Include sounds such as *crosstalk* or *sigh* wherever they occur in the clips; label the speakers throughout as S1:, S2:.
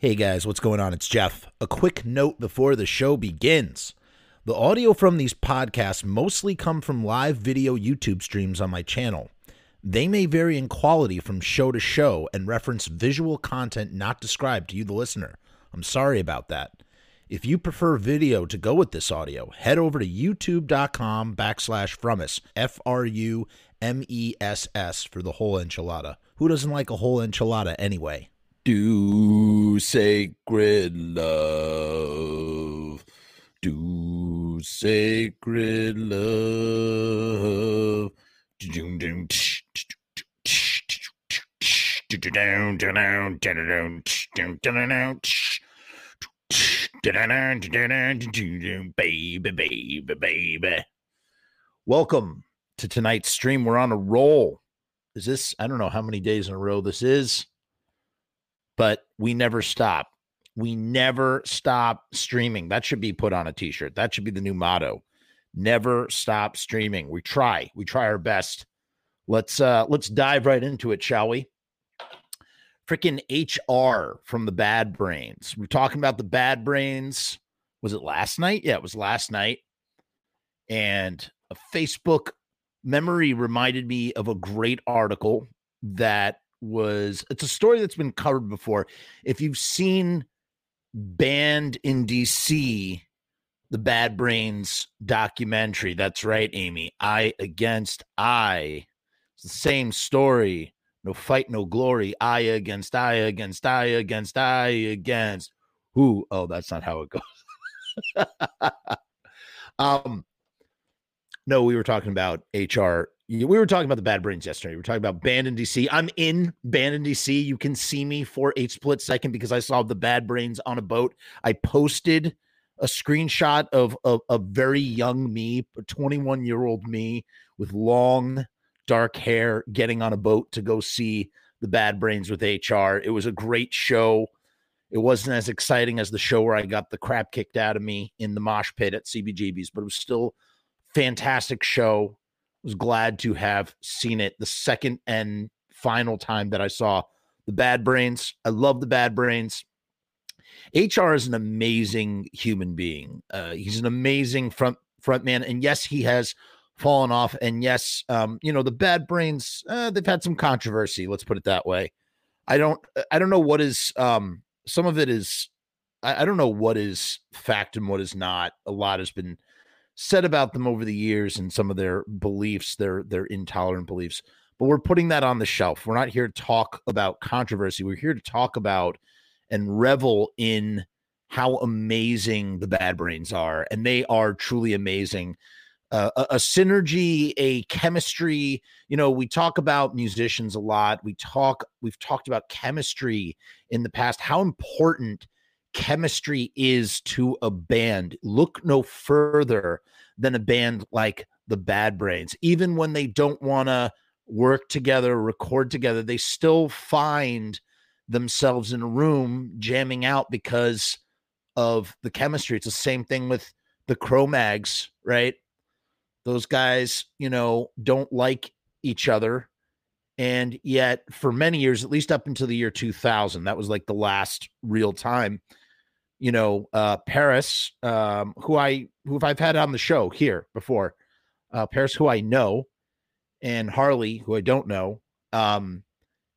S1: Hey guys, what's going on? It's Jeff. A quick note before the show begins. The audio from these podcasts mostly come from live video YouTube streams on my channel. They may vary in quality from show to show and reference visual content not described to you, the listener. I'm sorry about that. If you prefer video to go with this audio, head over to youtube.com backslash frumess, F R U M E S S, for the whole enchilada. Who doesn't like a whole enchilada anyway?
S2: Do sacred love. Do sacred love. Baby, baby, baby.
S1: Welcome to tonight's stream. We're on a roll. Is this, I don't know how many days in a row this is, but we never stop. We never stop streaming. That should be put on a t shirt. That should be the new motto. Never stop streaming. We try. We try our best. Let's uh let's dive right into it, shall we? Freaking HR from the Bad Brains. We're talking about the Bad Brains. Was it last night? Yeah, it was last night. And a Facebook memory reminded me of a great article that was it's a story that's been covered before. If you've seen Banned in DC, the Bad Brains documentary, that's right, Amy. I against I. It's the same story. No fight, no glory. I against I against I against I against who? Oh, that's not how it goes. *laughs* um, no, we were talking about HR. We were talking about the bad brains yesterday. We were talking about Banned in DC. I'm in Banned in DC. You can see me for a split second because I saw the bad brains on a boat. I posted a screenshot of a, a very young me, a 21 year old me with long dark hair getting on a boat to go see the bad brains with HR. It was a great show. It wasn't as exciting as the show where I got the crap kicked out of me in the mosh pit at CBGB's, but it was still fantastic show. Was glad to have seen it the second and final time that I saw the Bad Brains. I love the Bad Brains. HR is an amazing human being. Uh, he's an amazing front front man, and yes, he has fallen off. And yes, um, you know the Bad Brains. Uh, they've had some controversy. Let's put it that way. I don't. I don't know what is. Um, some of it is. I, I don't know what is fact and what is not. A lot has been said about them over the years and some of their beliefs, their their intolerant beliefs. But we're putting that on the shelf. We're not here to talk about controversy. We're here to talk about and revel in how amazing the Bad Brains are, and they are truly amazing. Uh, a, a synergy, a chemistry. You know, we talk about musicians a lot. We talk. We've talked about chemistry in the past. How important chemistry is to a band. Look no further than a band like the Bad Brains. Even when they don't want to work together, record together, they still find themselves in a room jamming out because of the chemistry. It's the same thing with the Cro-Mags, right? Those guys, you know, don't like each other. And yet, for many years, at least up until the year 2000, that was like the last real time you know, uh, Parris, um, who I who I've had on the show here before, uh, Parris, who I know, and Harley, who I don't know. Um,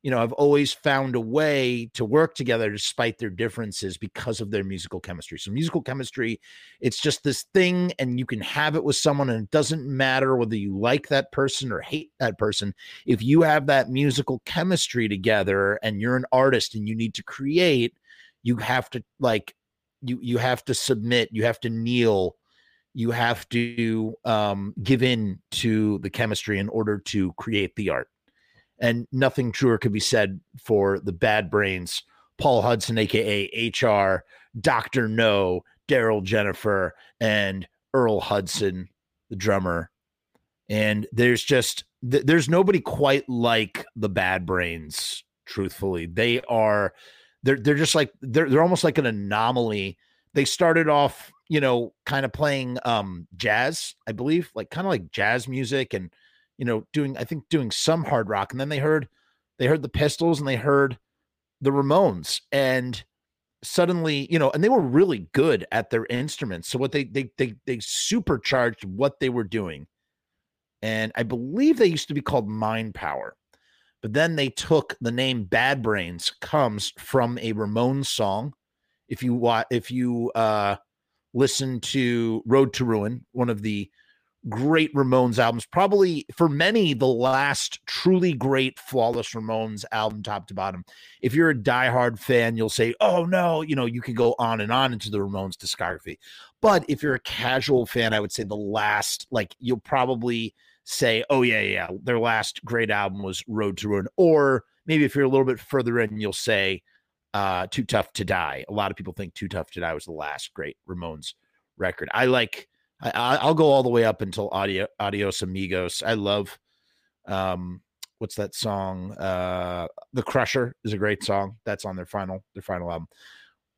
S1: you know, I've always found a way to work together despite their differences because of their musical chemistry. So, musical chemistry, it's just this thing, and you can have it with someone, and it doesn't matter whether you like that person or hate that person. If you have that musical chemistry together and you're an artist and you need to create, you have to like you you have to submit you have to kneel you have to um, give in to the chemistry in order to create the art. And nothing truer could be said for the bad brains paul hudson aka hr dr know darryl jenifer and earl hudson the drummer. And there's just there's nobody quite like the bad brains truthfully. They are they're they're just like they're they're almost like an anomaly. They started off, you know, kind of playing um jazz, I believe, like kind of like jazz music and you know, doing I think doing some hard rock and then they heard they heard the Pistols and they heard the Ramones and suddenly, you know, and they were really good at their instruments. So what they they they they supercharged what they were doing. And I believe they used to be called Mind Power. But then they took the name Bad Brains comes from a Ramones song. If you wa- if you uh listen to Road to Ruin, one of the great Ramones albums. Probably for many, the last truly great, flawless Ramones album, top to bottom. If you're a diehard fan, you'll say, oh no, you know, you can go on and on into the Ramones discography. But if you're a casual fan, I would say the last, like, you'll probably say, oh yeah, yeah, their last great album was Road to Ruin. Or maybe if you're a little bit further in, you'll say, uh, Too Tough to Die. A lot of people think Too Tough to Die was the last great Ramones record. I like I, will go all the way up until audio, Adios Amigos. I love, um, what's that song? Uh, The Crusher is a great song. That's on their final their final album.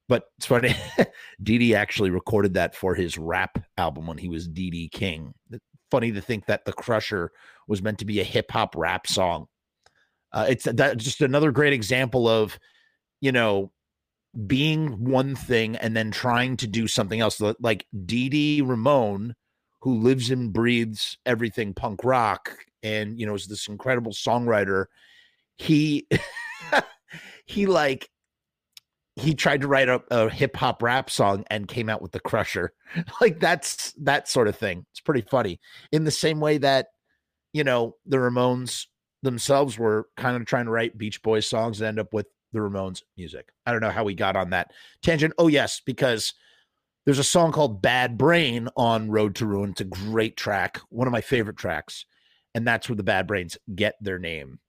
S1: But it's funny, *laughs* Dee actually recorded that for his rap album when he was Dee King. Funny to think that The Crusher was meant to be a hip hop rap song. Uh, it's that just another great example of, you know, being one thing and then trying to do something else. Like Dee Dee Ramone, who lives and breathes everything punk rock and, you know, is this incredible songwriter. He, *laughs* he like, he tried to write a, a hip hop rap song and came out with the Crusher. *laughs* Like that's that sort of thing. It's pretty funny. In the same way that, you know, the Ramones themselves were kind of trying to write Beach Boys songs and end up with the Ramones music. I don't know how we got on that tangent. Oh, yes, because there's a song called Bad Brain on Road to Ruin. It's a great track, one of my favorite tracks. And that's where the Bad Brains get their name.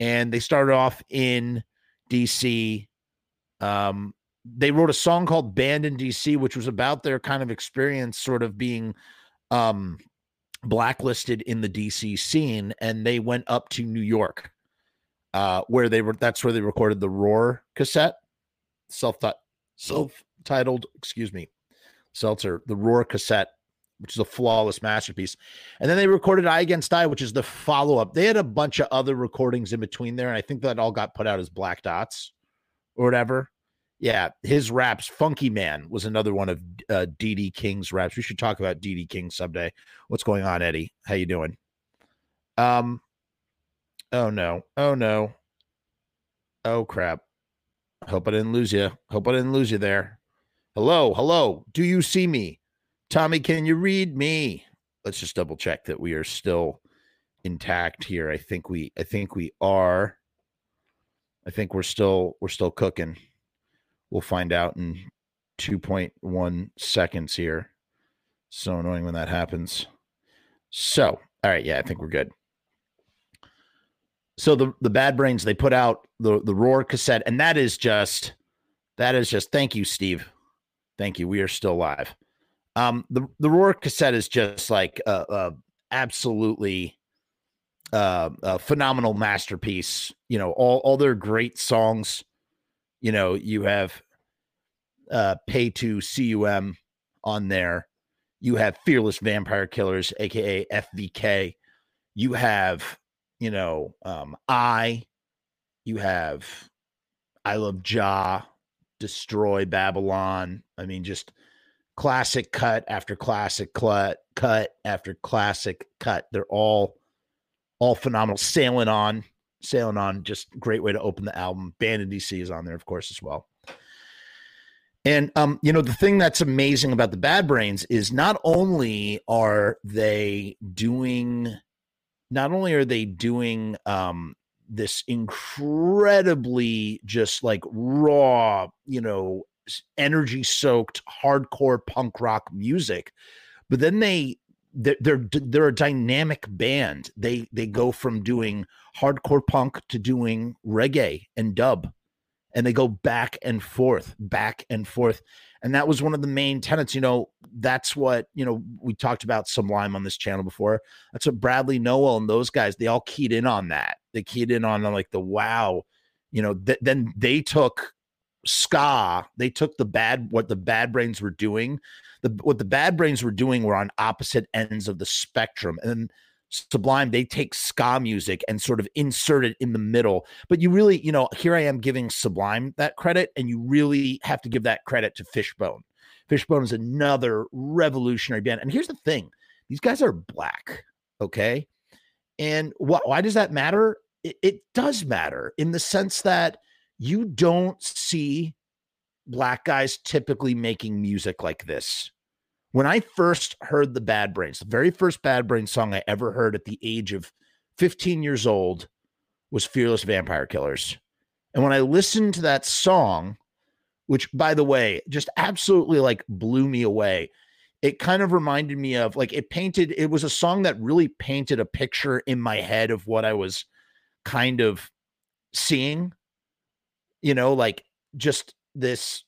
S1: And they started off in DC. Um, they wrote a song called Banned in DC, which was about their kind of experience sort of being um, blacklisted in the DC scene. And they went up to New York uh, where they were. That's where they recorded the ROIR cassette, self self titled. Excuse me, Seltzer, the ROIR cassette, which is a flawless masterpiece. And then they recorded I Against I, which is the follow up. They had a bunch of other recordings in between there, and I think that all got put out as Black Dots or whatever. Yeah, his raps, Funky Man was another one of uh, Dee Dee King's raps. We should talk about Dee Dee King someday. What's going on, Eddie? How you doing? Um, Oh no. Oh no. Oh crap. Hope I didn't lose you. Hope I didn't lose you there. Hello, hello. Do you see me? Tommy, can you read me? Let's just double check that we are still intact here. I think we I think we are. I think we're still we're still cooking. We'll find out in 2.1 seconds here. So annoying when that happens. So, all right, yeah, I think we're good so the the bad brains they put out the the ROIR cassette and that is just that is just thank you steve thank you we are still live um the the ROIR cassette is just like a, a absolutely uh, a phenomenal masterpiece you know all all their great songs you know you have uh pay to cum on there you have fearless vampire killers aka fvk you have you know, um, I, you have I Love Jah, Destroy Babylon. I mean, just classic cut after classic cut, cut after classic cut. They're all all phenomenal. Sailing on, sailing on, just great way to open the album. Banned in DC is on there, of course, as well. And um, you know, the thing that's amazing about the Bad Brains is not only are they doing not only are they doing um, this incredibly just like raw, you know, energy soaked hardcore punk rock music, but then they they're, they're they're a dynamic band. They they go from doing hardcore punk to doing reggae and dub, and they go back and forth, back and forth. And that was one of the main tenets. You know, that's what, you know, we talked about Sublime on this channel before. That's what Bradley Nowell and those guys, they all keyed in on that. They keyed in on like the wow, you know, th- then they took ska, they took the bad, what the bad brains were doing. The, what the bad brains were doing were on opposite ends of the spectrum. And Sublime, they take ska music and sort of insert it in the middle. But you really, you know, here I am giving Sublime that credit, and you really have to give that credit to Fishbone. Fishbone is another revolutionary band. And here's the thing these guys are black, okay? And wh- why does that matter? It, it does matter in the sense that you don't see black guys typically making music like this. When I first heard the Bad Brains, the very first Bad Brains song I ever heard at the age of 15 years old was Fearless Vampire Killers. And when I listened to that song, which by the way, just absolutely like blew me away, it kind of reminded me of like it painted, it was a song that really painted a picture in my head of what I was kind of seeing, you know, like just this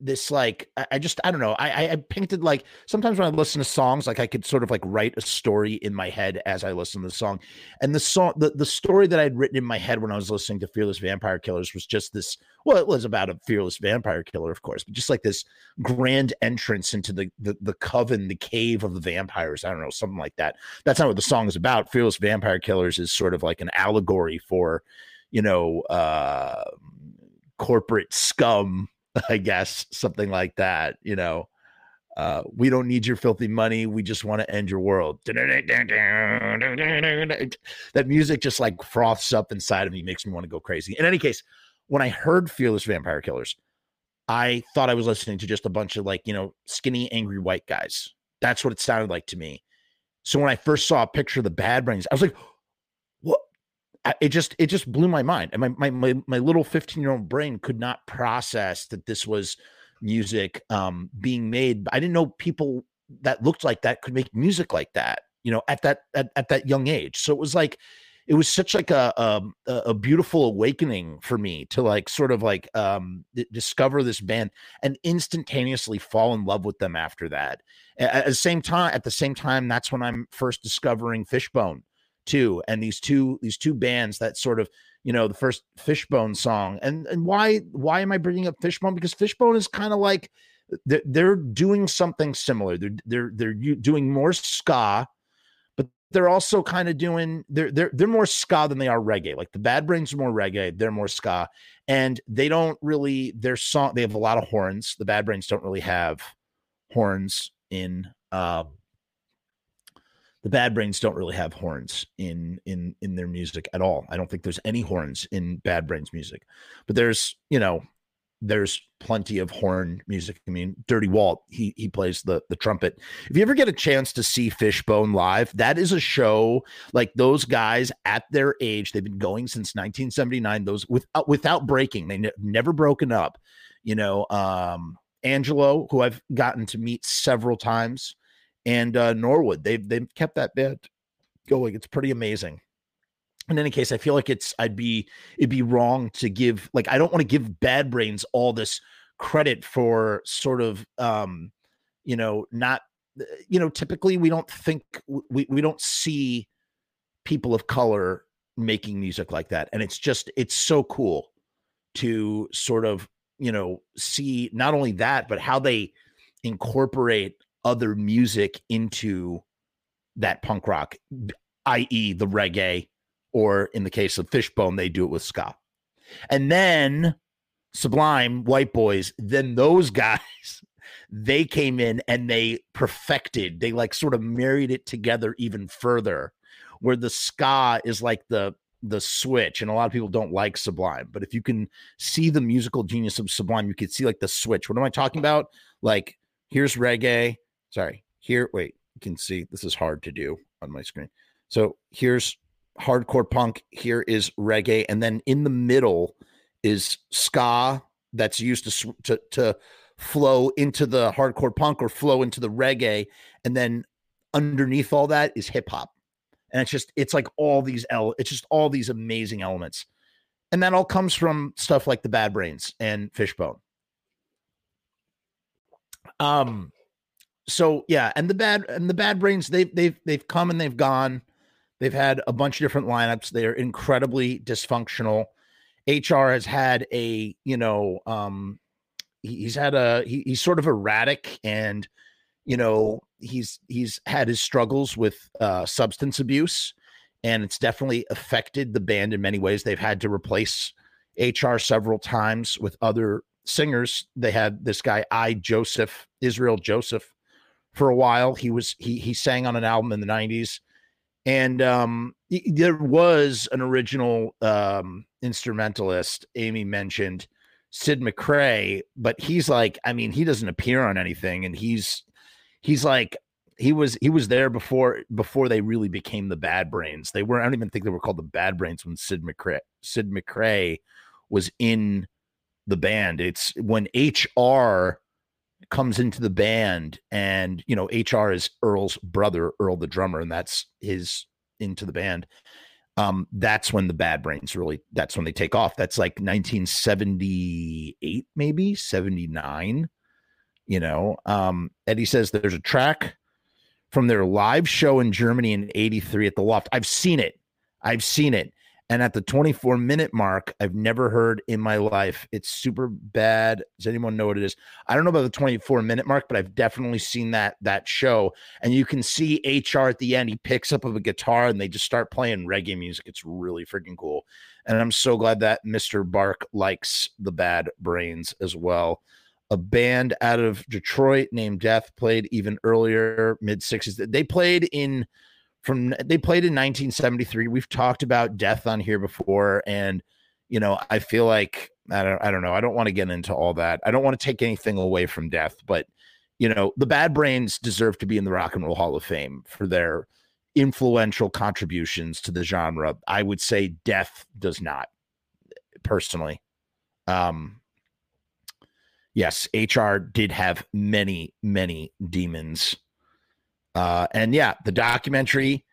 S1: this like I, just I don't know I I painted like sometimes when I listen to songs like I could sort of like write a story in my head as I listen to the song. And the song the, the story that I'd written in my head when I was listening to Fearless Vampire Killers was just this well it was about a fearless vampire killer of course but just like this grand entrance into the the, the coven the cave of the vampires I don't know something like that. That's not what the song is about. Fearless Vampire Killers is sort of like an allegory for you know uh corporate scum *laughs* I guess, something like that, you know. Uh, we don't need your filthy money. We just want to end your world. *laughs* That music just like froths up inside of me, makes me want to go crazy. In any case, when I heard Fearless Vampire Killers, I thought I was listening to just a bunch of like, you know, skinny, angry white guys. That's what it sounded like to me. So when I first saw a picture of the Bad Brains, I was like, it just it just blew my mind and my my my, my little 15 year old brain could not process that this was music um being made i didn't know people that looked like that could make music like that you know at that at, at that young age. So it was like it was such like a, um, a a beautiful awakening for me to like sort of like um discover this band and instantaneously fall in love with them after that. At the same time at the same time that's when i'm first discovering fishbone too and these two these two bands that sort of you know the first fishbone song and and why why am i bringing up fishbone? Because fishbone is kind of like they're, they're doing something similar. They're they're they're doing more ska but they're also kind of doing they're they're they're more ska than they are reggae. Like the bad brains are more reggae they're more ska and they don't really their song they have a lot of horns. The bad brains don't really have horns in um the bad brains don't really have horns in in in their music at all. I don't think there's any horns in bad brains music but there's you know there's plenty of horn music. I mean dirty walt he he plays the the trumpet. If you ever get a chance to see fishbone live that is a show like those guys at their age they've been going since 1979 those without without breaking they ne- never broken up you know um angelo who i've gotten to meet several times and uh, Norwood. They've they've kept that band going. It's pretty amazing. In any case, I feel like it's I'd be it'd be wrong to give like I don't want to give Bad Brains all this credit for sort of um you know not uh, you know typically we don't think we we don't see people of color making music like that and it's just it's so cool to sort of you know see not only that but how they incorporate other music into that punk rock, i.e., the reggae, or in the case of Fishbone, they do it with ska. And then Sublime, White Boys, then those *laughs* guys, they came in and they perfected, they like sort of married it together even further, where the ska is like the the switch and a lot of people don't like sublime but if you can see the musical genius of sublime you can see like the switch what am i talking about like here's reggae sorry, here, wait, you can see this is hard to do on my screen. So here's hardcore punk, here is reggae, and then in the middle is ska that's used to to, to flow into the hardcore punk or flow into the reggae, and then underneath all that is hip hop, and it's just it's like all these el- it's just all these amazing elements, and that all comes from stuff like the Bad Brains and Fishbone. Um, so yeah, and the bad and the bad brains they've they've they've come and they've gone. They've had a bunch of different lineups. They are incredibly dysfunctional. HR has had a you know um he, he's had a he, he's sort of erratic and you know, he's he's had his struggles with uh, substance abuse, and it's definitely affected the band in many ways. They've had to replace HR several times with other singers. They had this guy I Joseph Israel Joseph for a while. He was he he sang on an album in the '90s, and um, there was an original um, instrumentalist. Amy mentioned Sid McCray, but he's like, I mean, he doesn't appear on anything, and he's he's like he was he was there before before they really became the Bad Brains. They were I don't even think they were called the Bad Brains when Sid McCray Sid McCray was in the band. It's when HR comes into the band and you know HR is Earl's brother, Earl the drummer, and that's his into the band. Um, that's when the Bad Brains really that's when they take off. That's like 1978, maybe 79 you know um eddie says there's a track from their live show in germany in 83 at the loft i've seen it i've seen it and at the 24 minute mark i've never heard in my life it's super bad. Does anyone know what it is? I don't know about the 24 minute mark but i've definitely seen that that show. And you can see hr at the end he picks up a guitar and they just start playing reggae music. It's really freaking cool. And i'm so glad that mr bark likes the bad brains as well. A band out of Detroit named Death played even earlier, mid 60s. They played in from they played in 1973. We've talked about Death on here before and you know, I feel like I don't I don't know. I don't want to get into all that. I don't want to take anything away from Death, but you know, the Bad Brains deserve to be in the Rock and Roll Hall of Fame for their influential contributions to the genre. I would say Death does not personally. Um yes, HR did have many, many demons. Uh, and yeah, the documentary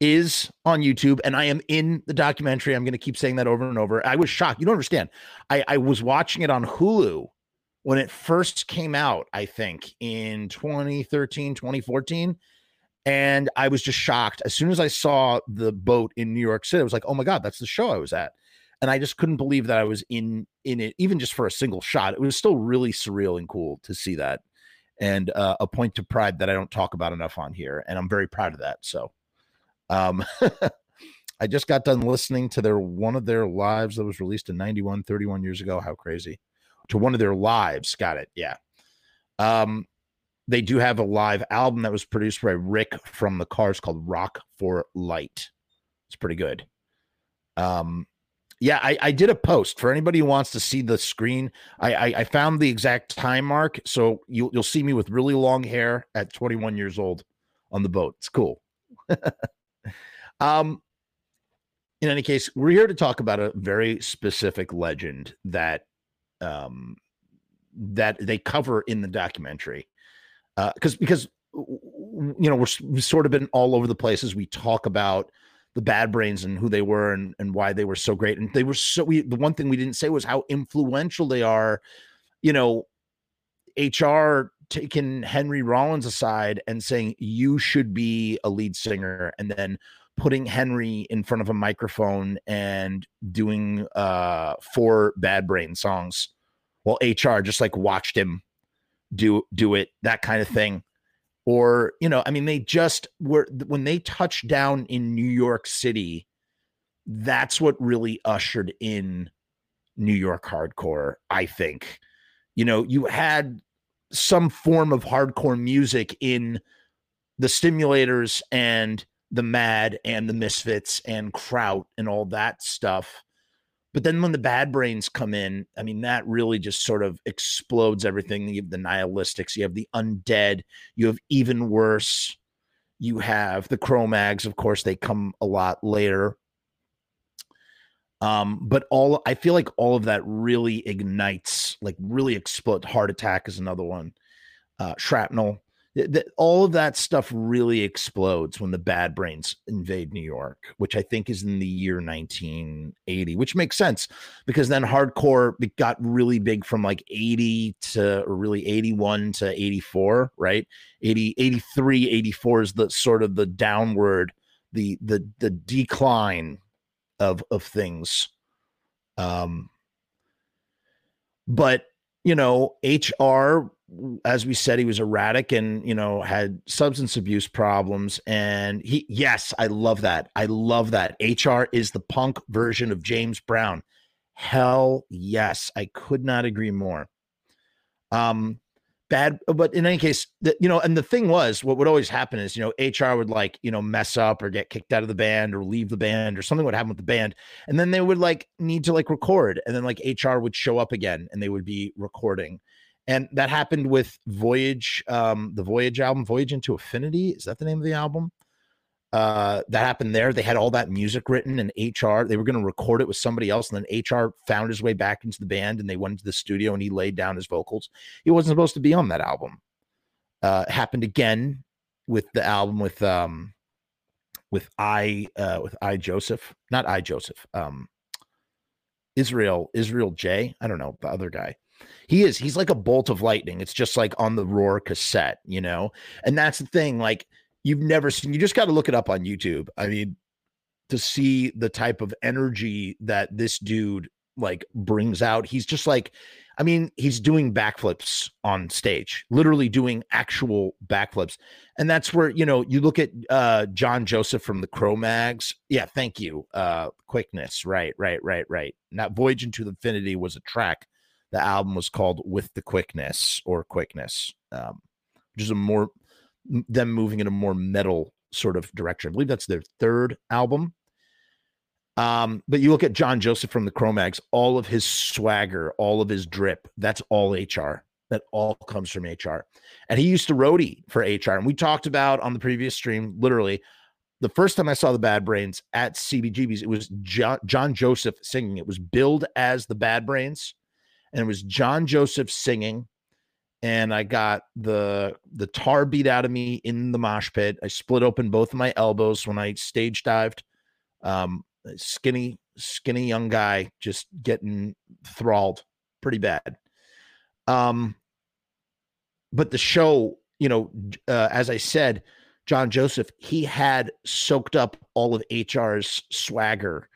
S1: is on YouTube, and I am in the documentary. I'm going to keep saying that over and over. I was shocked. You don't understand. I, I was watching it on Hulu when it first came out, I think in 2013, 2014. And I was just shocked. As soon as I saw the boat in New York City, I was like, oh my God, that's the show I was at and I just couldn't believe that I was in in it, even just for a single shot. It was still really surreal and cool to see that, and uh, a point to pride that I don't talk about enough on here, and I'm very proud of that. So, um, *laughs* I just got done listening to their one of their lives that was released in 91, 31 years ago. How crazy! To one of their lives, got it. Yeah. Um, they do have a live album that was produced by Ric from the Cars called Rock for Light. It's pretty good. Um, yeah, I, I did a post for anybody who wants to see the screen. I, I, I found the exact time mark, so you, you'll see me with really long hair at 21 years old on the boat. It's cool. *laughs* um, in any case, we're here to talk about a very specific legend that um that they cover in the documentary. Uh, because because you know we're, we've sort of been all over the place as we talk about the bad brains and who they were and, and why they were so great. And they were so we the one thing we didn't say was how influential they are. You know, HR taking Henry Rollins aside and saying you should be a lead singer and then putting Henry in front of a microphone and doing uh four bad brain songs while HR just like watched him do do it that kind of thing or you know i mean they just were when they touched down in new york city that's what really ushered in new york hardcore i think. You know you had some form of hardcore music in the stimulators and the mad and the misfits and kraut and all that stuff but then when the bad brains come in, I mean, that really just sort of explodes everything. You have the nihilistics, you have the undead, you have even worse. You have the Cro-Mags, of course, they come a lot later. Um, but all I feel like all of that really ignites, like really explode. Heart attack is another one. Uh, shrapnel that all of that stuff really explodes when the bad brains invade New York, which I think is in the year 1980, which makes sense because then hardcore got really big from like 80 to or really 81 to 84, right? 80 83 84 is the sort of the downward the the the decline of of things. Um but you know, HR as we said, he was erratic and you know had substance abuse problems. And he, yes, I love that. I love that. HR is the punk version of James Brown. Hell yes, I could not agree more. Um, bad but in any case the, you know and the thing was what would always happen is you know hr would like you know mess up or get kicked out of the band or leave the band or something would happen with the band and then they would like need to like record and then like hr would show up again and they would be recording and that happened with voyage um the voyage album voyage into Infinity. is that the name of the album uh, that happened there. They had all that music written, and HR they were going to record it with somebody else, and then HR found his way back into the band, and they went into the studio, and he laid down his vocals. He wasn't supposed to be on that album. Uh, happened again with the album with um with I uh with I Joseph, not I Joseph, um Israel Israel J. I don't know the other guy. He is he's like a bolt of lightning. It's just like on the ROIR cassette, you know, and that's the thing. Like you've never seen. You just got to look it up on YouTube. I mean, to see the type of energy that this dude like brings out. He's just like, I mean, he's doing backflips on stage, literally doing actual backflips. And that's where, you know, you look at uh John Joseph from the Cro-Mags. Yeah, thank you. Uh quickness. Right, right, right, right. Now Voyage into Infinity was a track. The album was called With the Quickness or Quickness. Um, which is a more them moving in a more metal sort of direction. I believe that's their third album. Um, but you look at John Joseph from the Cro-Mags, all of his swagger, all of his drip, that's all HR. That all comes from HR. And he used to roadie for HR. And we talked about on the previous stream, literally, the first time I saw the Bad Brains at CBGB's, it was John, John Joseph singing. It was billed as the Bad Brains, and it was John Joseph singing and I got the the tar beat out of me in the mosh pit. I split open both of my elbows when I stage dived. Um, skinny, skinny young guy just getting thralled pretty bad. Um, but the show, you know, uh, as I said, John Joseph, he had soaked up all of HR's swagger,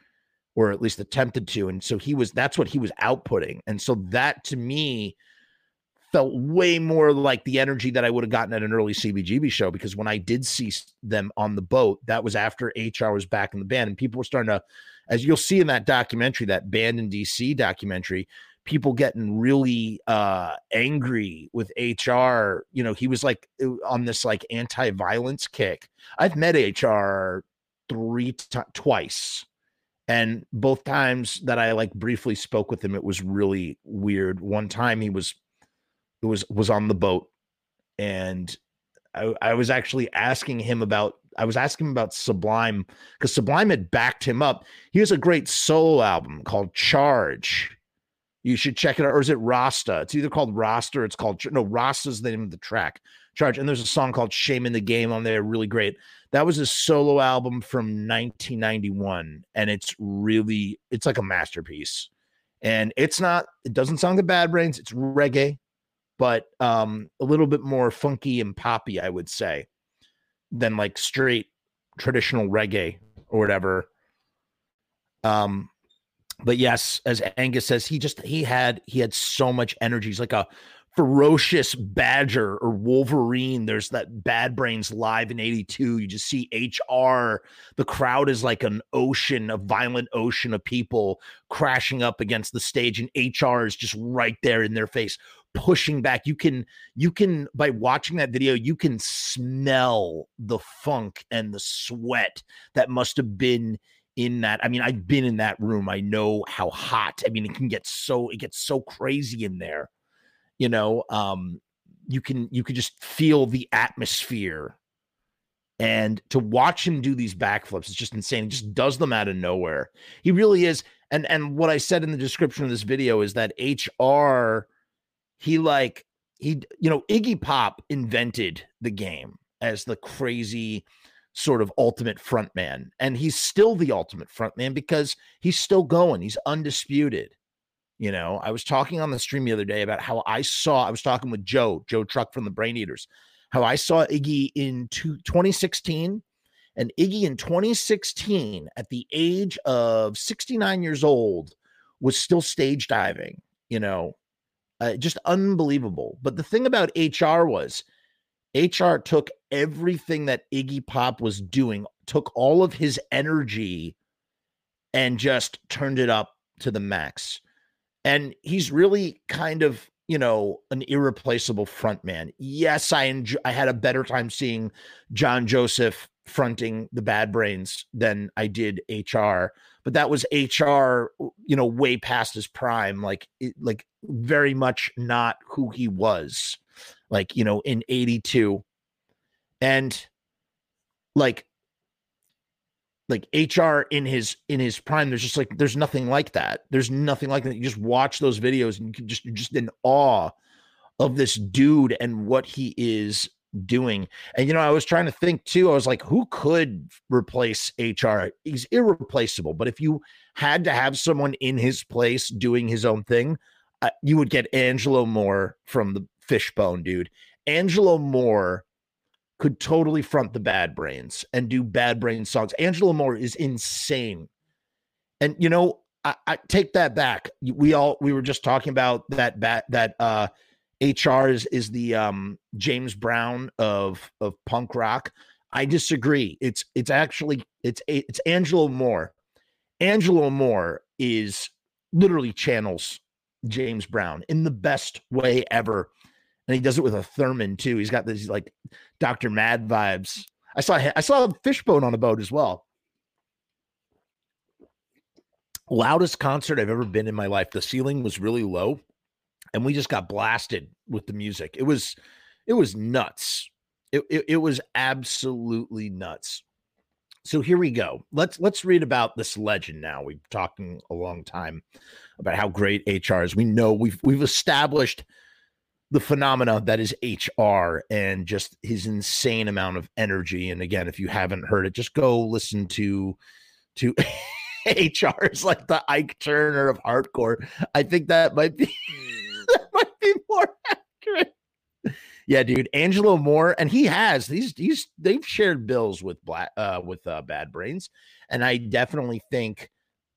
S1: or at least attempted to, and so he was. That's what he was outputting, and so that to me felt way more like the energy that I would have gotten at an early CBGB show because when I did see them on the boat, that was after HR was back in the band and people were starting to, as you'll see in that documentary, that banned in DC documentary, people getting really uh angry with HR. You know, he was like uh, on this like anti-violence kick. I've met HR three t- twice. And both times that I like briefly spoke with him, it was really weird. One time he was it was was on the boat, and I, I was actually asking him about I was asking him about Sublime because Sublime had backed him up. He has a great solo album called Charge. You should check it out. Or is it Rasta? It's either called Rasta or it's called no Rasta's the name of the track. Charge. And there's a song called Shame in the Game on there, really great. That was a solo album from 1991, and it's really it's like a masterpiece. And it's not. It doesn't sound like Bad Brains. It's reggae but um, a little bit more funky and poppy, I would say, than like straight traditional reggae or whatever. Um, but yes, as Angus says, he just he had he had so much energy. He's like a ferocious badger or wolverine. There's that bad brains live in 82 you just see hr the crowd is like an ocean a violent ocean of people crashing up against the stage and hr is just right there in their face pushing back. You can you can by watching that video you can smell the funk and the sweat that must have been in that. I mean i've been in that room. I know how hot. I mean it can get so it gets so crazy in there you know um you can you can just feel the atmosphere and to watch him do these backflips is just insane. He just does them out of nowhere. He really is. And and what I said in the description of this video is that HR he like he you know Iggy Pop invented the game as the crazy sort of ultimate frontman and he's still the ultimate frontman because he's still going he's undisputed you know i was talking on the stream the other day about how i saw i was talking with joe joe truck from the brain eaters how i saw iggy in two, 2016 and iggy in 2016 at the age of 69 years old was still stage diving you know uh, just unbelievable. But the thing about HR was HR took everything that Iggy Pop was doing, took all of his energy and just turned it up to the max. And he's really kind of, you know, an irreplaceable frontman. Yes, I enjoy, I had a better time seeing John Joseph fronting the Bad Brains than I did HR, but that was HR, you know, way past his prime, like it, like very much not who he was like you know in 82 and like like HR in his in his prime there's just like there's nothing like that. There's nothing like that. You just watch those videos and you can just you're just in awe of this dude and what he is doing. And you know I was trying to think too I was like who could replace HR he's irreplaceable but if you had to have someone in his place doing his own thing uh, you would get Angelo Moore from the Fishbone, dude. Angelo Moore could totally front the Bad Brains and do Bad Brain songs. Angelo Moore is insane. And you know, I, I, take that back. We all we were just talking about that bat that uh HR is is the um James Brown of of punk rock. I disagree. It's it's actually it's it's Angelo Moore. Angelo Moore is literally channels James Brown in the best way ever and he does it with a theremin too. He's got these like Dr. Madd Vibes. I saw I saw a Fishbone on a boat as well. Loudest concert I've ever been in my life. The ceiling was really low, and we just got blasted with the music. It was it was nuts. It, it, it was absolutely nuts. So here we go. Let's let's read about this legend now. We've talking a long time about how great HR is. We know we've we've established the phenomena that is HR and just his insane amount of energy. And again, if you haven't heard it, just go listen to to *laughs* HR is like the Ike Turner of hardcore. I think that might be *laughs* that might be more accurate. Yeah, dude, Angelo Moore, and he has these. He's they've shared bills with black uh with uh, Bad Brains, and I definitely think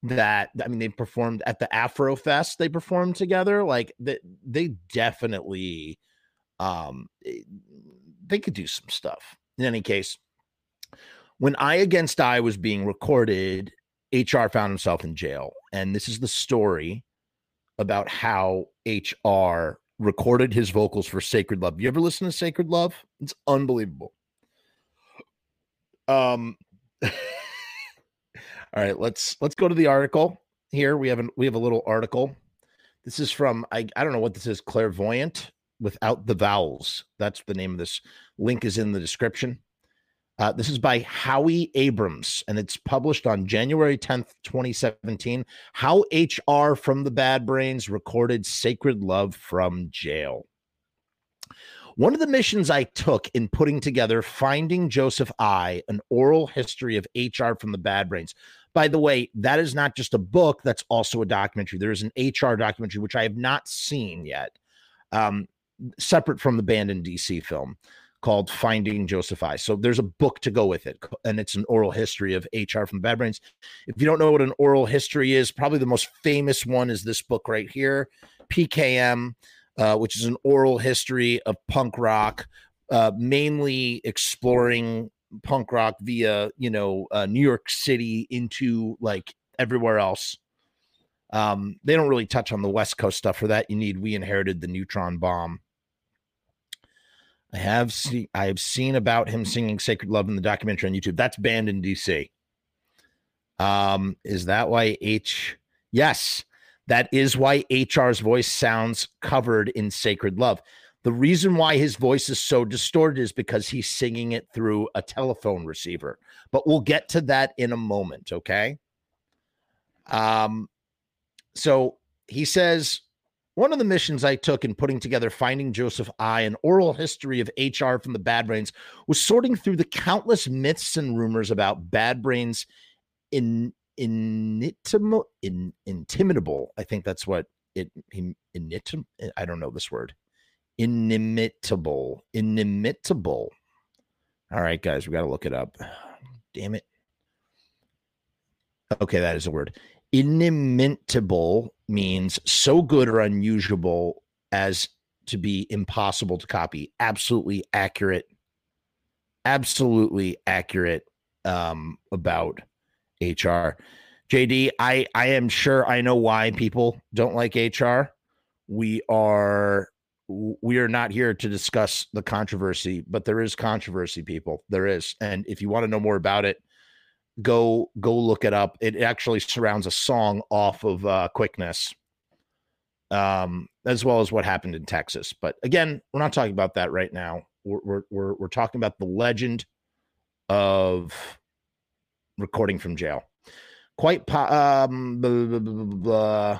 S1: that I mean they performed at the Afro Fest they performed together like they, they definitely um eh, they could do some stuff. In any case when I Against I was being recorded HR found himself in jail and this is the story about how HR recorded his vocals for Sacred Love. You ever listen to Sacred Love? It's unbelievable. Um *laughs* All right, let's let's go to the article here. We have an, we have a little article. This is from I I don't know what this is. Clairvoyant without the vowels. That's the name of this. Link is in the description. Uh, this is by Howie Abrams, and it's published on January 10th, 2017. How HR from the Bad Brains recorded Sacred Love from jail. One of the missions I took in putting together Finding Joseph I, an oral history of HR from the Bad Brains. By the way, that is not just a book, that's also a documentary. There is an HR documentary, which I have not seen yet, um, separate from the Banned in DC film called Finding Joseph I. So there's a book to go with it, and it's an oral history of HR from Bad Brains. If you don't know what an oral history is, probably the most famous one is this book right here, PKM, uh, which is an oral history of punk rock, uh, mainly exploring punk rock via you know uh, New York City into like everywhere else. Um, they don't really touch on the West Coast stuff. For that, you need "We Inherited the Neutron Bomb." I have seen I have seen about him singing "Sacred Love" in the documentary on YouTube. That's banned in DC. Um, is that why H? Yes, that is why HR's voice sounds covered in "Sacred Love." The reason why his voice is so distorted is because he's singing it through a telephone receiver. But we'll get to that in a moment, okay? Um so he says one of the missions I took in putting together Finding Joseph I, an oral history of HR from the Bad Brains, was sorting through the countless myths and rumors about Bad Brains in in, intimidable. I think that's what it, in, I don't know this word inimitable. Inimitable. All right, guys, we got to look it up. *sighs* Damn it. Okay, that is a word. Inimitable means so good or unusual as to be impossible to copy. Absolutely accurate. Absolutely accurate um, about HR. JD, I I am sure I know why people don't like HR. We are we are not here to discuss the controversy, but there is controversy, people. There is, and if you want to know more about it, go go look it up. It actually surrounds a song off of uh, Quickness, um, as well as what happened in Texas. But again, we're not talking about that right now. We're we're we're, talking about the legend of recording from jail. Quite po- um, blah, blah, blah,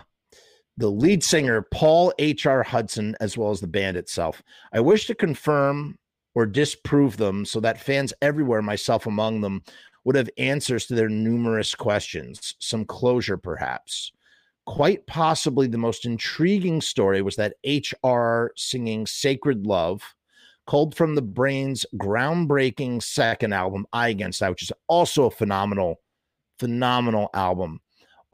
S1: the lead singer Paul H.R. Hudson, as well as the band itself. I wish to confirm or disprove them so that fans everywhere, myself among them, would have answers to their numerous questions, some closure perhaps. Quite possibly the most intriguing story was that HR singing Sacred Love, called from the Brain's groundbreaking second album, I Against I, which is also a phenomenal, phenomenal album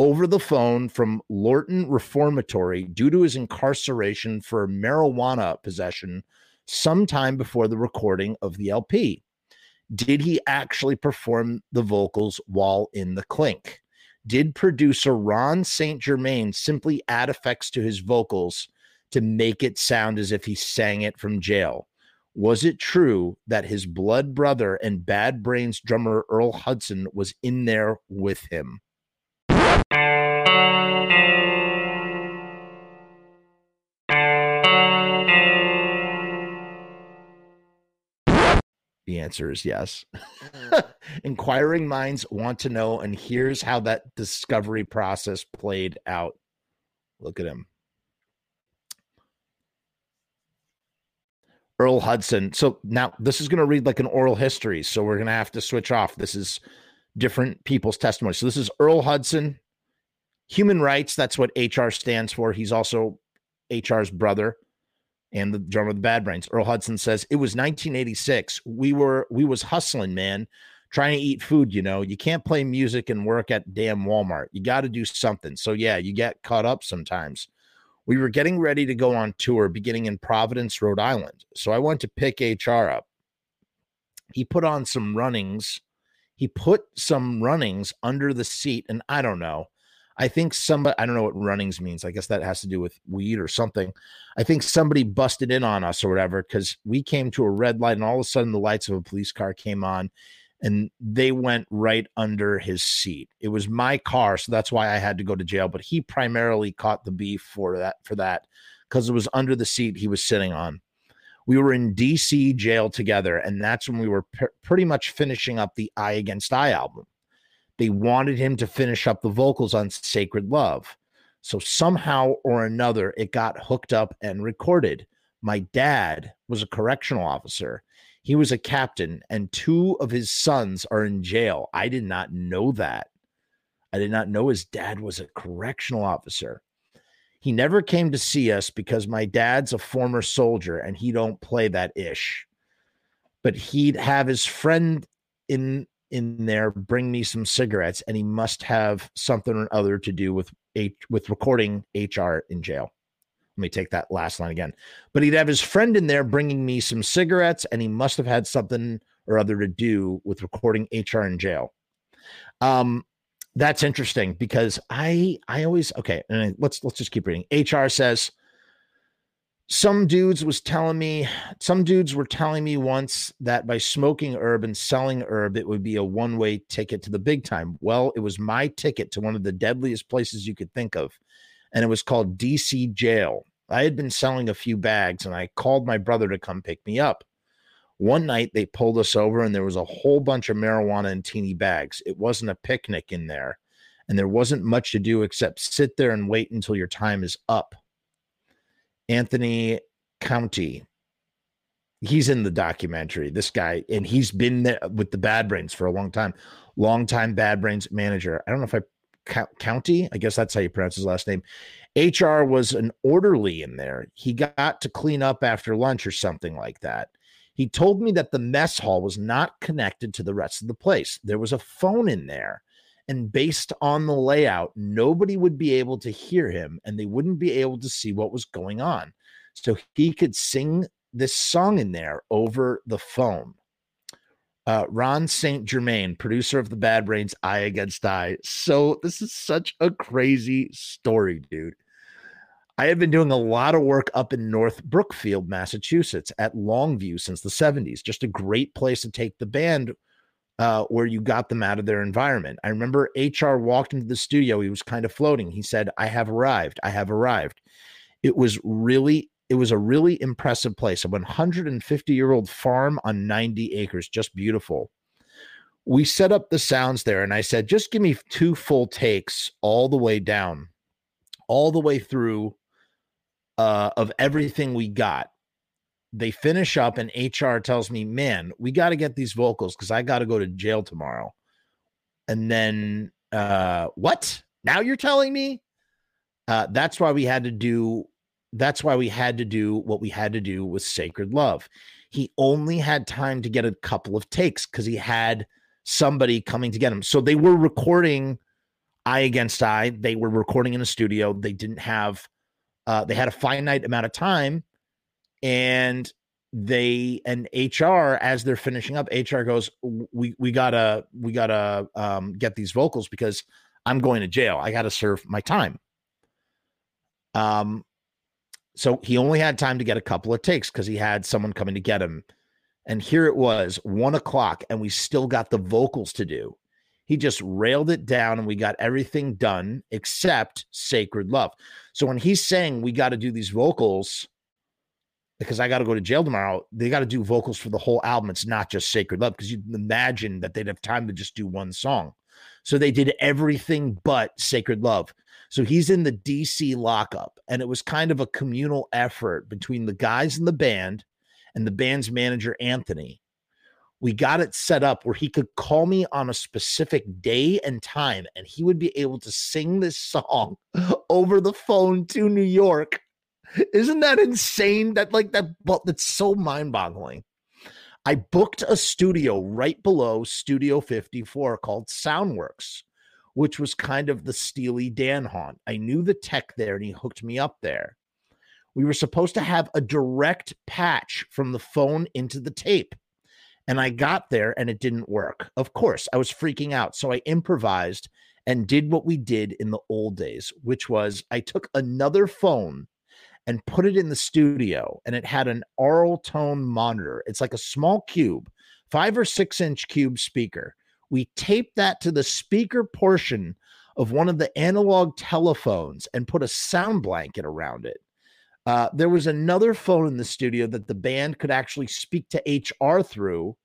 S1: over the phone from Lorton Reformatory due to his incarceration for marijuana possession sometime before the recording of the LP. Did he actually perform the vocals while in the clink? Did producer Ron St. Germain simply add effects to his vocals to make it sound as if he sang it from jail? Was it true that his blood brother and Bad Brains drummer Earl Hudson was in there with him? The answer is yes. Mm. *laughs* Inquiring minds want to know, and here's how that discovery process played out. Look at him. Earl Hudson. So now this is going to read like an oral history. So we're going to have to switch off. This is different people's testimony. So this is Earl Hudson, human rights. That's what HR stands for. He's also HR's brother and the drummer of the Bad Brains. Earl Hudson says it was 1986. We were we was hustling, man, trying to eat food. You know, you can't play music and work at damn Walmart. You got to do something. So yeah, you get caught up sometimes. We were getting ready to go on tour, beginning in Providence, Rhode Island. So I went to pick HR up. He put on some runnings. He put some runnings under the seat, and I don't know. I think somebody, I don't know what runnings means. I guess that has to do with weed or something. I think somebody busted in on us or whatever because we came to a red light and all of a sudden the lights of a police car came on and they went right under his seat. It was my car, so that's why I had to go to jail. But he primarily caught the beef for that for that because it was under the seat he was sitting on. We were in DC jail together, and that's when we were pr- pretty much finishing up the I Against I album. They wanted him to finish up the vocals on Sacred Love. So somehow or another, it got hooked up and recorded. My dad was a correctional officer. He was a captain, and two of his sons are in jail. I did not know that. I did not know his dad was a correctional officer. He never came to see us because my dad's a former soldier and he don't play that ish. But he'd have his friend in in there bring me some cigarettes and he must have something or other to do with H, with recording hr in jail. Let me take that last line again. But he'd have his friend in there bringing me some cigarettes and he must have had something or other to do with recording hr in jail. Um that's interesting because i i always okay and let's let's just keep reading. Hr says some dudes was telling me some dudes were telling me once that by smoking herb and selling herb it would be a one-way ticket to the big time. Well it was my ticket to one of the deadliest places you could think of and it was called dc jail. I had been selling a few bags and i called my brother to come pick me up. One night they pulled us over and there was a whole bunch of marijuana in teeny bags. It wasn't a picnic in there and there wasn't much to do except sit there and wait until your time is up Anthony Countey. He's in the documentary. This guy, and he's been there with the Bad Brains for a long time. Long time Bad Brains manager. I don't know if I Countey. I guess that's how you pronounce his last name. HR was an orderly in there. He got to clean up after lunch or something like that. He told me that the mess hall was not connected to the rest of the place. There was a phone in there and based on the layout, nobody would be able to hear him and they wouldn't be able to see what was going on. so he could sing this song in there over the phone. Uh, Ron St. Germain, producer of the Bad Brains, I Against I. So this is such a crazy story, dude. I have been doing a lot of work up in North Brookfield, Massachusetts, at Longview since the 70s. Just a great place to take the band uh, where you got them out of their environment. I remember HR walked into the studio. He was kind of floating. He said, I have arrived. I have arrived. It was really it was a really impressive place, a 150 year old farm on 90 acres, just beautiful. We set up the sounds there, and I said, just give me two full takes all the way down, all the way through uh, of everything we got. They finish up, and HR tells me, man, we got to get these vocals because I got to go to jail tomorrow. And then, uh, what? Now you're telling me? Uh, that's why we had to do that's why we had to do what we had to do with Sacred Love. He only had time to get a couple of takes because he had somebody coming to get him. So they were recording I against I. They were recording in a studio. They didn't have, uh, they had a finite amount of time. And they and HR as they're finishing up, HR goes, We we gotta we gotta um, get these vocals because I'm going to jail. I gotta serve my time. Um, so he only had time to get a couple of takes because he had someone coming to get him. And here it was, one o'clock, and we still got the vocals to do. He just railed it down and we got everything done except Sacred Love. So when he's saying we got to do these vocals because I got to go to jail tomorrow, they got to do vocals for the whole album. It's not just Sacred Love because you'd imagine that they'd have time to just do one song. So they did everything but Sacred Love. So he's in the DC lockup, and it was kind of a communal effort between the guys in the band and the band's manager, Anthony. We got it set up where he could call me on a specific day and time, and he would be able to sing this song *laughs* over the phone to New York. Isn't that insane? That like that, but that's so mind boggling. I booked a studio right below Studio 54 called Soundworks which was kind of the Steely Dan haunt. I knew the tech there and he hooked me up there. We were supposed to have a direct patch from the phone into the tape. And I got there and it didn't work. Of course, I was freaking out. So I improvised and did what we did in the old days, which was I took another phone and put it in the studio and it had an Auratone monitor. It's like a small cube, five or six inch cube speaker we taped that to the speaker portion of one of the analog telephones and put a sound blanket around it. Uh, there was another phone in the studio that the band could actually speak to HR through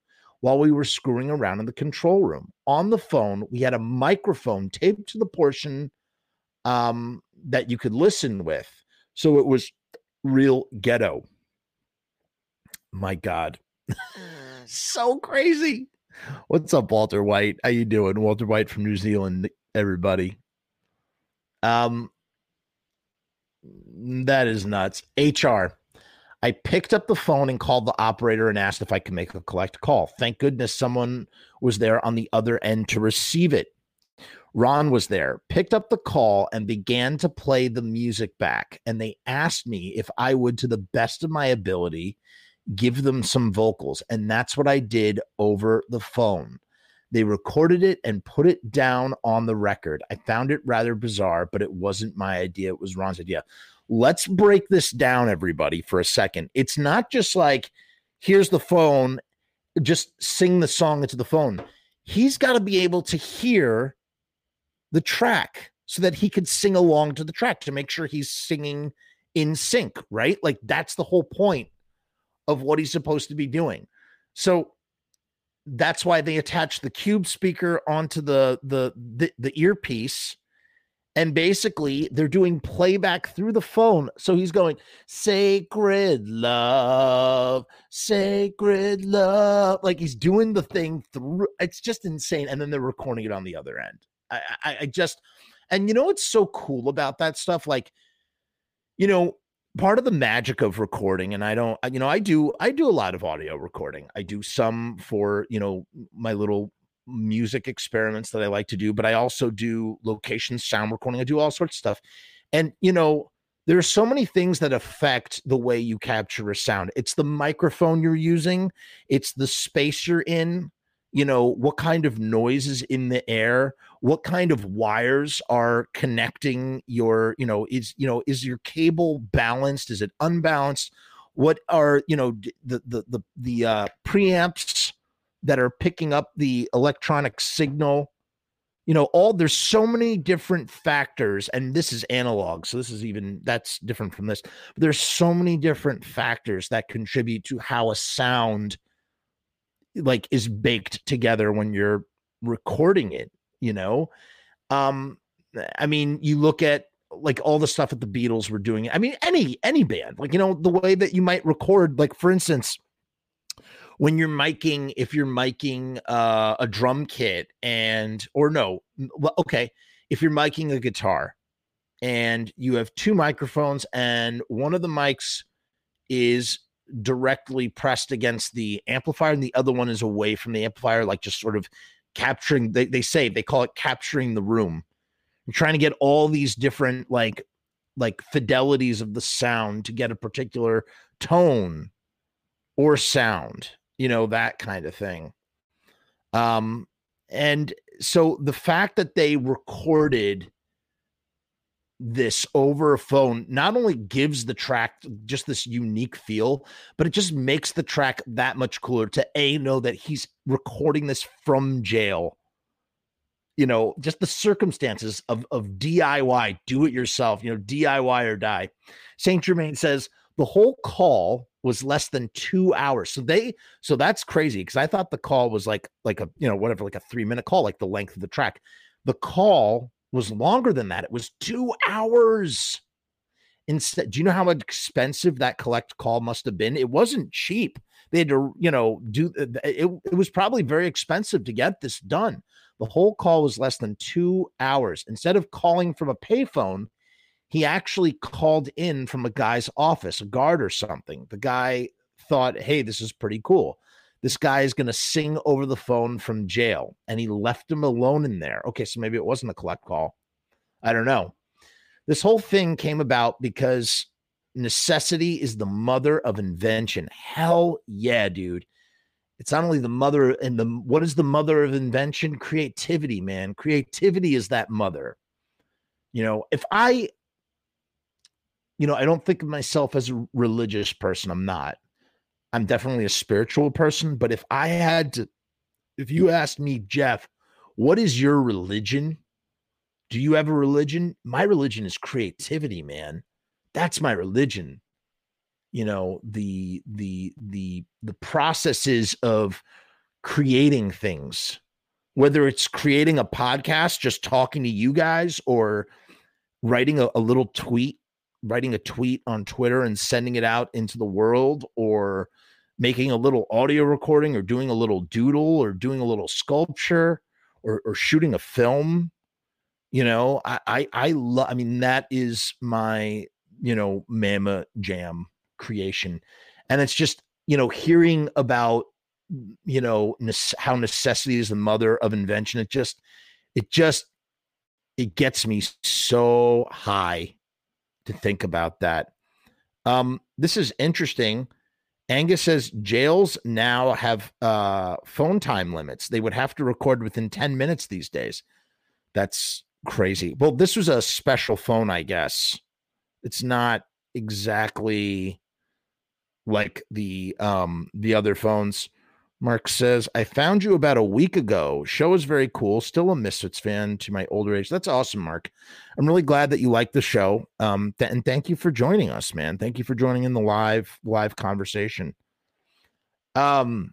S1: while we were screwing around in the control room. On the phone, we had a microphone taped to the portion um, that you could listen with. So it was real ghetto. My God. Mm. so crazy. What's up, Walter White? How you doing? Walter White from New Zealand, everybody. Um that is nuts. HR. I picked up the phone and called the operator and asked if I could make a collect call. Thank goodness someone was there on the other end to receive it. Ron was there, picked up the call, and began to play the music back. And they asked me if I would, to the best of my ability, give them some vocals. And that's what I did over the phone. They recorded it and put it down on the record. I found it rather bizarre, but it wasn't my idea. It was Ron's idea. Let's break this down, everybody, for a second. It's not just like, here's the phone, just sing the song into the phone. He's got to be able to hear the track so that he could sing along to the track to make sure he's singing in sync, right? Like that's the whole point of what he's supposed to be doing. So that's why they attach the cube speaker onto the the the, the earpiece and basically they're doing playback through the phone so he's going sacred love sacred love like he's doing the thing through it's just insane and then they're recording it on the other end i i, I just and you know what's so cool about that stuff? Like you know part of the magic of recording and i don't you know i do i do a lot of audio recording. I do some for you know my little music experiments that i like to do but i also do location sound recording. I do all sorts of stuff. And you know there are so many things that affect the way you capture a sound. It's the microphone you're using, it's the space you're in, you know, what kind of noise is in the air, what kind of wires are connecting your, you know, is, you know, is your cable balanced? Is it unbalanced? What are, you know, the the the the uh preamps that are picking up the electronic signal? you know all there's so many different factors and this is analog so this is even that's different from this but there's so many different factors that contribute to how a sound like is baked together when you're recording it you know? Um i mean you look at like all the stuff that the beatles were doing i mean any any band like you know the way that you might record like for instance when you're miking if you're miking uh, a drum kit and or no okay if you're miking a guitar and you have two microphones and one of the mics is directly pressed against the amplifier and the other one is away from the amplifier like just sort of capturing they, they say they call it capturing the room trying to get all these different like like fidelities of the sound to get a particular tone or sound you know, that kind of thing. Um, and so the fact that they recorded this over a phone not only gives the track just this unique feel, but it just makes the track that much cooler to A, know that he's recording this from jail. You know, just the circumstances of, of DIY, do it yourself, you know, DIY or die. Saint Germain says the whole call was less than two hours. So they, so that's crazy because I thought the call was like, like a, you know, whatever, like a three minute call, like the length of the track. The call was longer than that. It was two hours. Instead, do you know how expensive that collect call must have been? It wasn't cheap. They had to, you know, do uh, it. It was probably very expensive to get this done. The whole call was less than two hours. Instead of calling from a payphone, he actually called in from a guy's office, a guard or something. The guy thought, hey, this is pretty cool. This guy is going to sing over the phone from jail. And he left him alone in there. Okay, so maybe it wasn't a collect call. I don't know. This whole thing came about because necessity is the mother of invention. Hell yeah, dude. It's not only the mother and the what is the mother of invention? Creativity, man. Creativity is that mother. You know, if I you know, I don't think of myself as a religious person. I'm not. I'm definitely a spiritual person. But if I had to, if you asked me, Jeff, what is your religion? Do you have a religion? My religion is creativity, man. That's my religion. You know, the the the the processes of creating things, whether it's creating a podcast, just talking to you guys, or writing a, a little tweet writing a tweet on Twitter and sending it out into the world or making a little audio recording or doing a little doodle or doing a little sculpture or, or shooting a film you know i i, I love i mean that is my you know mama jam creation and it's just you know hearing about you know how necessity is the mother of invention it just it just it gets me so high to think about that. Um, this is interesting. Angus says jails now have uh, phone time limits. They would have to record within 10 minutes these days. That's crazy. Well, this was a special phone, I guess. It's not exactly like the um the other phones. Mark says, I found you about a week ago. Show is very cool. Still a Misfits fan to my older age. That's awesome, Mark. I'm really glad that you like the show. Um, th- and thank you for joining us, man. Thank you for joining in the live live conversation. Um,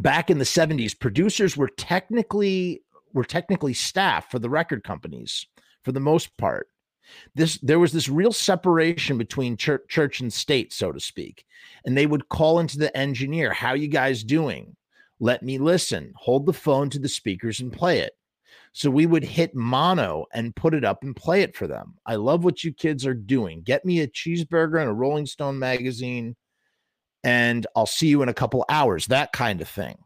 S1: back in the 70s, producers were technically were technically staff for the record companies for the most part this there was this real separation between church, church and state so to speak and they would call into the engineer how you guys doing? Let me listen. Hold the phone to the speakers and play it. So we would hit mono and put it up and play it for them. I love what you kids are doing. Get me a cheeseburger and a rolling stone magazine and i'll see you in a couple hours that kind of thing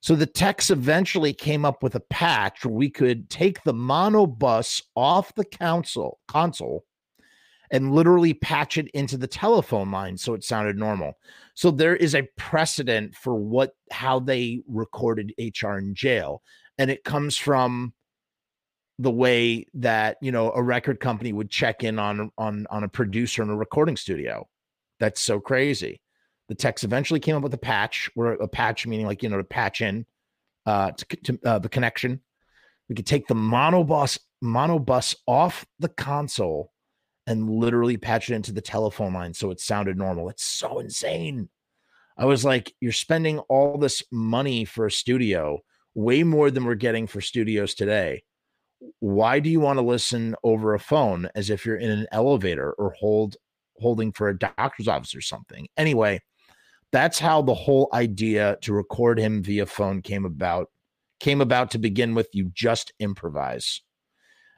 S1: so the techs eventually came up with a patch where we could take the mono bus off the console, console and literally patch it into the telephone line so it sounded normal. So there is a precedent for what how they recorded HR in jail and it comes from the way that, you know, a record company would check in on on on a producer in a recording studio. That's so crazy. The techs eventually came up with a patch, where a patch meaning like, you know, to patch in uh to, to uh, the connection. We could take the monobus monobus off the console and literally patch it into the telephone line so it sounded normal. It's so insane. I was like, you're spending all this money for a studio, way more than we're getting for studios today. Why do you want to listen over a phone as if you're in an elevator or hold holding for a doctor's office or something? Anyway, that's how the whole idea to record him via phone came about. Came about to begin with, you just improvise.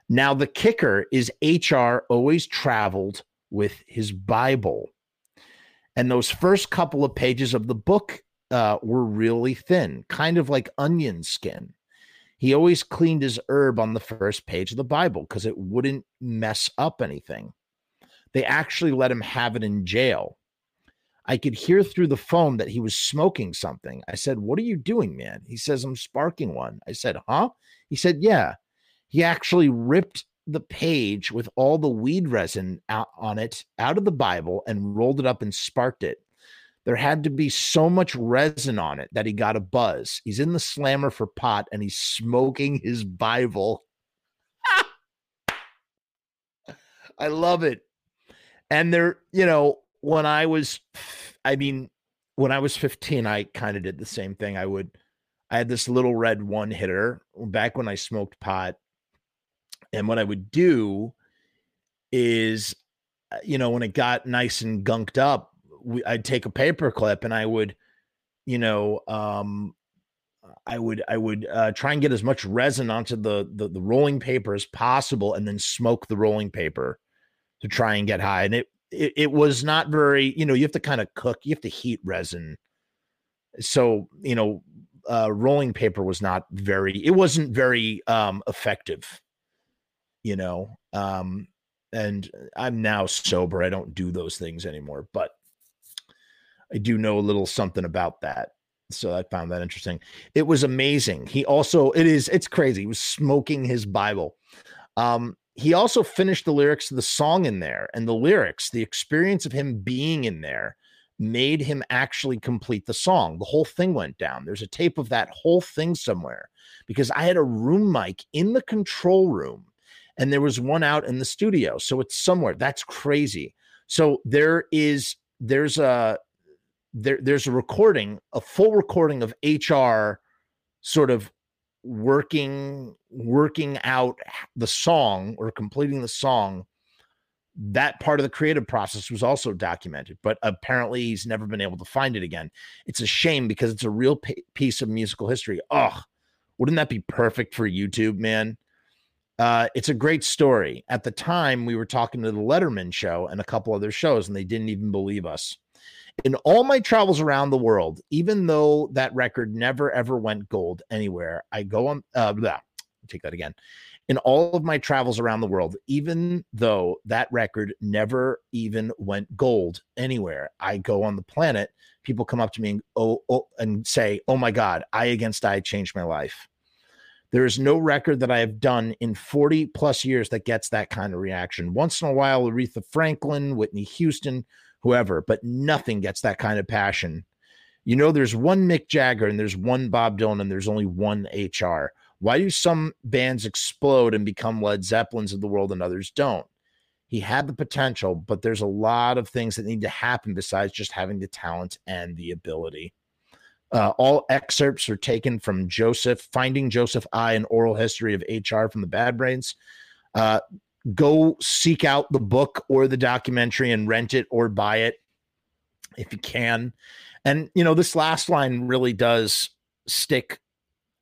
S1: Now, the kicker is HR always traveled with his Bible. And those first couple of pages of the book uh, were really thin, kind of like onion skin. He always cleaned his herb on the first page of the Bible because it wouldn't mess up anything. They actually let him have it in jail. I could hear through the phone that he was smoking something. I said, What are you doing, man? He says, I'm sparking one. I said, Huh? He said, Yeah he actually ripped the page with all the weed resin out on it out of the Bible and rolled it up and sparked it. There had to be so much resin on it that he got a buzz. He's in the slammer for pot and he's smoking his Bible. *laughs* I love it. And there, you know, when I was, I mean, when I was 15, I kind of did the same thing. I would, I had this little red one hitter back when I smoked pot and what I would do is, uh, you know, when it got nice and gunked up, we, I'd take a paper clip and I would, you know, um, I would I would uh, try and get as much resin onto the, the the rolling paper as possible, and then smoke the rolling paper to try and get high. And it it, it was not very, you know, you have to kind of cook, you have to heat resin. So you know, uh, rolling paper was not very, it wasn't very um, effective you know um and i'm now sober i don't do those things anymore but i do know a little something about that. So i found that interesting. It was amazing. He also it is it's crazy he was smoking his bible. Um he also finished the lyrics of the song in there and the lyrics the experience of him being in there made him actually complete the song the whole thing went down there's a tape of that whole thing somewhere because i had a room mic in the control room and there was one out in the studio. So it's somewhere. That's crazy. So there is there's a there there's a recording, a full recording of HR sort of working working out the song or completing the song that part of the creative process was also documented but apparently he's never been able to find it again it's a shame because it's a real p- piece of musical history oh wouldn't that be perfect for youtube man uh, it's a great story. At the time, we were talking to the Letterman show and a couple other shows, and they didn't even believe us. In all my travels around the world, even though that record never ever went gold anywhere, I go on. Uh, blah, take that again. In all of my travels around the world, even though that record never even went gold anywhere, I go on the planet. People come up to me and oh, oh and say, "Oh my God, I against I changed my life." There is no record that I have done in 40 plus years that gets that kind of reaction. Once in a while, Aretha Franklin, Whitney Houston, whoever, but nothing gets that kind of passion. You know, there's one Mick Jagger and there's one Bob Dylan and there's only one HR. Why do some bands explode and become Led Zeppelins of the world and others don't? He had the potential, but there's a lot of things that need to happen besides just having the talent and the ability. Uh, all excerpts are taken from Joseph, Finding Joseph I, an oral history of HR from the Bad Brains. Uh, go seek out the book or the documentary and rent it or buy it if you can. And you know, this last line really does stick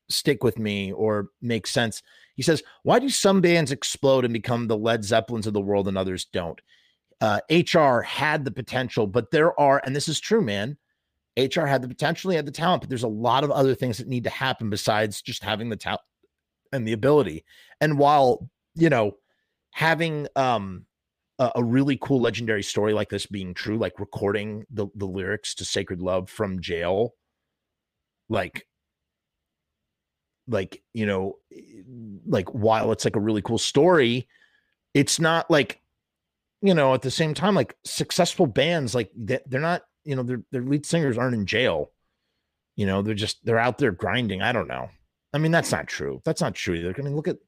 S1: stick with me or make sense. He says, "Why do some bands explode and become the Led Zeppelins of the world and others don't?" Uh, HR had the potential, but there are, and this is true, man HR had the potentially had the talent, but there's a lot of other things that need to happen besides just having the talent and the ability. And while, you know, having um a, really cool legendary story like this being true, like recording the the lyrics to Sacred Love from jail, like like you know like while it's like a really cool story it's not like you know at the same time like successful bands like they, they're not you know their their lead singers aren't in jail. You know they're just they're out there grinding. I don't know. I mean that's not true. That's not true either. I mean look at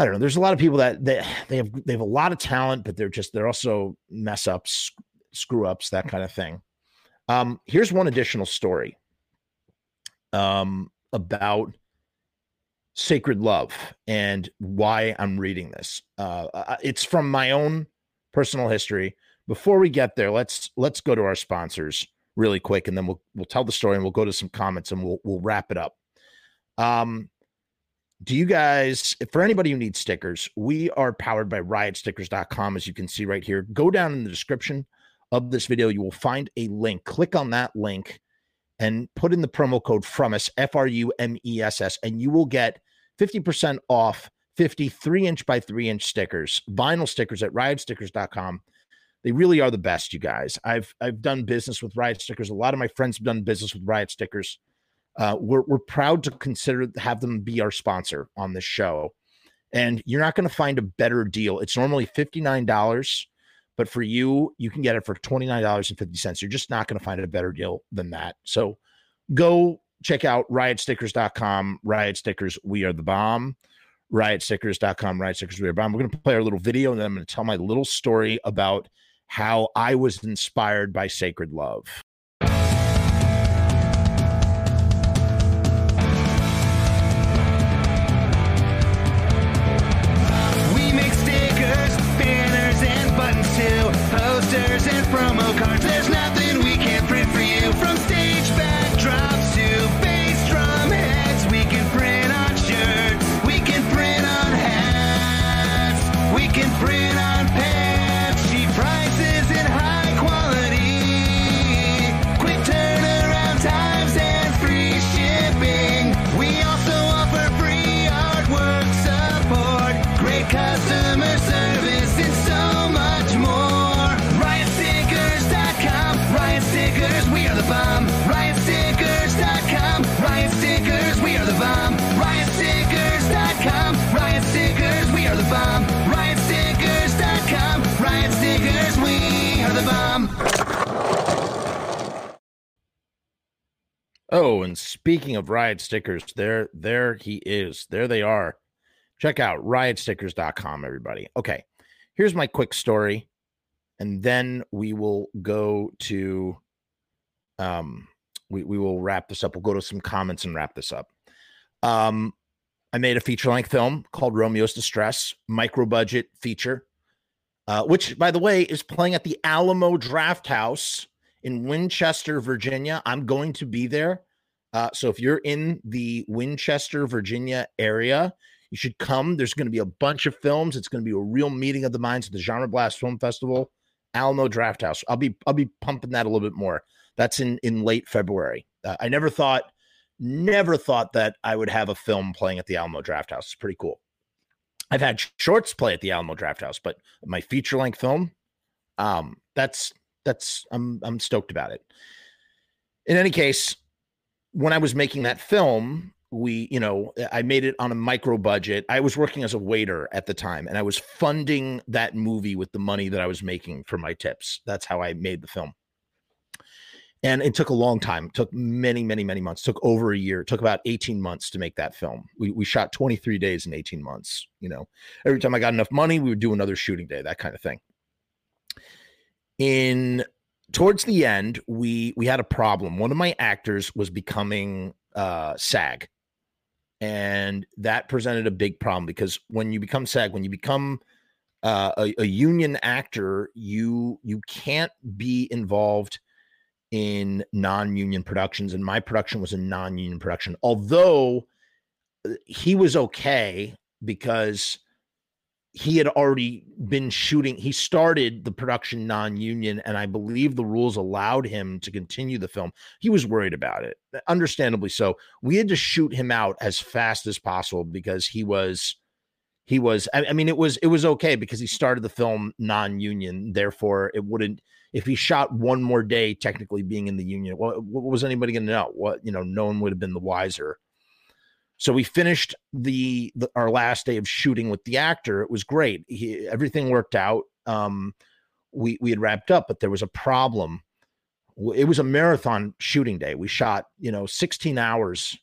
S1: i don't know there's a lot of people that they they have they have a lot of talent but they're just they're also mess ups screw ups that kind of thing um here's one additional story um about sacred love and why I'm reading this. Uh, it's from my own personal history. Before we get there, let's let's go to our sponsors really quick, and then we'll we'll tell the story and we'll go to some comments and we'll we'll wrap it up. Um, do you guys, for anybody who needs stickers, we are powered by riotstickers.com, as you can see right here. Go down in the description of this video, you will find a link. Click on that link and put in the promo code FRUMESS, F R U M E S S, and you will get 50% off 53 inch by 3 inch stickers, vinyl stickers at riotstickers.com. They really are the best, you guys. I've I've done business with Riot Stickers. A lot of my friends have done business with Riot Stickers. Uh, we're we're proud to consider have them be our sponsor on this show. And you're not going to find a better deal. It's normally $59 but for you, you can get it for $29.50. You're just not going to find a better deal than that. So go check out riotstickers.com. Riot Stickers, we are the bomb. Riotstickers.com, Riot Stickers, we are bomb. We're going to play our little video and then I'm going to tell my little story about how I was inspired by Sacred Love. Speaking of riot stickers, there, there he is. There they are. Check out riotstickers.com, everybody. Okay, here's my quick story, and then we will go to um we, we will wrap this up. We'll go to some comments and wrap this up. Um, I made a feature length film called Romeo's Distress, micro budget feature, uh, which, by the way, is playing at the Alamo Drafthouse in Winchester, Virginia. I'm going to be there. Uh, so if you're in the Winchester, Virginia area, you should come. There's going to be a bunch of films. It's going to be a real meeting of the minds at the Genre Blast Film Festival, Alamo Drafthouse. I'll be I'll be pumping that a little bit more. That's in in late February. Uh, I never thought never thought that I would have a film playing at the Alamo Drafthouse. It's pretty cool. I've had shorts play at the Alamo Drafthouse, but my feature length film, um, that's that's I'm I'm stoked about it. In any case, when I was making that film, we, you know, I made it on a micro budget. I was working as a waiter at the time and I was funding that movie with the money that I was making for my tips. That's how I made the film. And it took a long time. It took many, many, many months. It took over a year. It took about 18 months to make that film. We, we shot 23 days in 18 months. You know, every time I got enough money, we would do another shooting day, that kind of thing. In towards the end, we we had a problem. One of my actors was becoming uh SAG. And that presented a big problem because when you become SAG, when you become uh, a, a union actor, you you can't be involved in non-union productions and my production was a non-union production although uh, he was okay because he had already been shooting he started the production non-union and i believe the rules allowed him to continue the film. He was worried about it uh, understandably so. We had to shoot him out as fast as possible because he was he was I, mean it was it was okay because he started the film non-union. Therefore it wouldn't if he shot one more day technically being in the union what, what was anybody going to know? What you know no one would have been the wiser so we finished the, the our last day of shooting with the actor. It was great. He, everything worked out. Um we we had wrapped up but there was a problem. It was a marathon shooting day. We shot you know 16 hours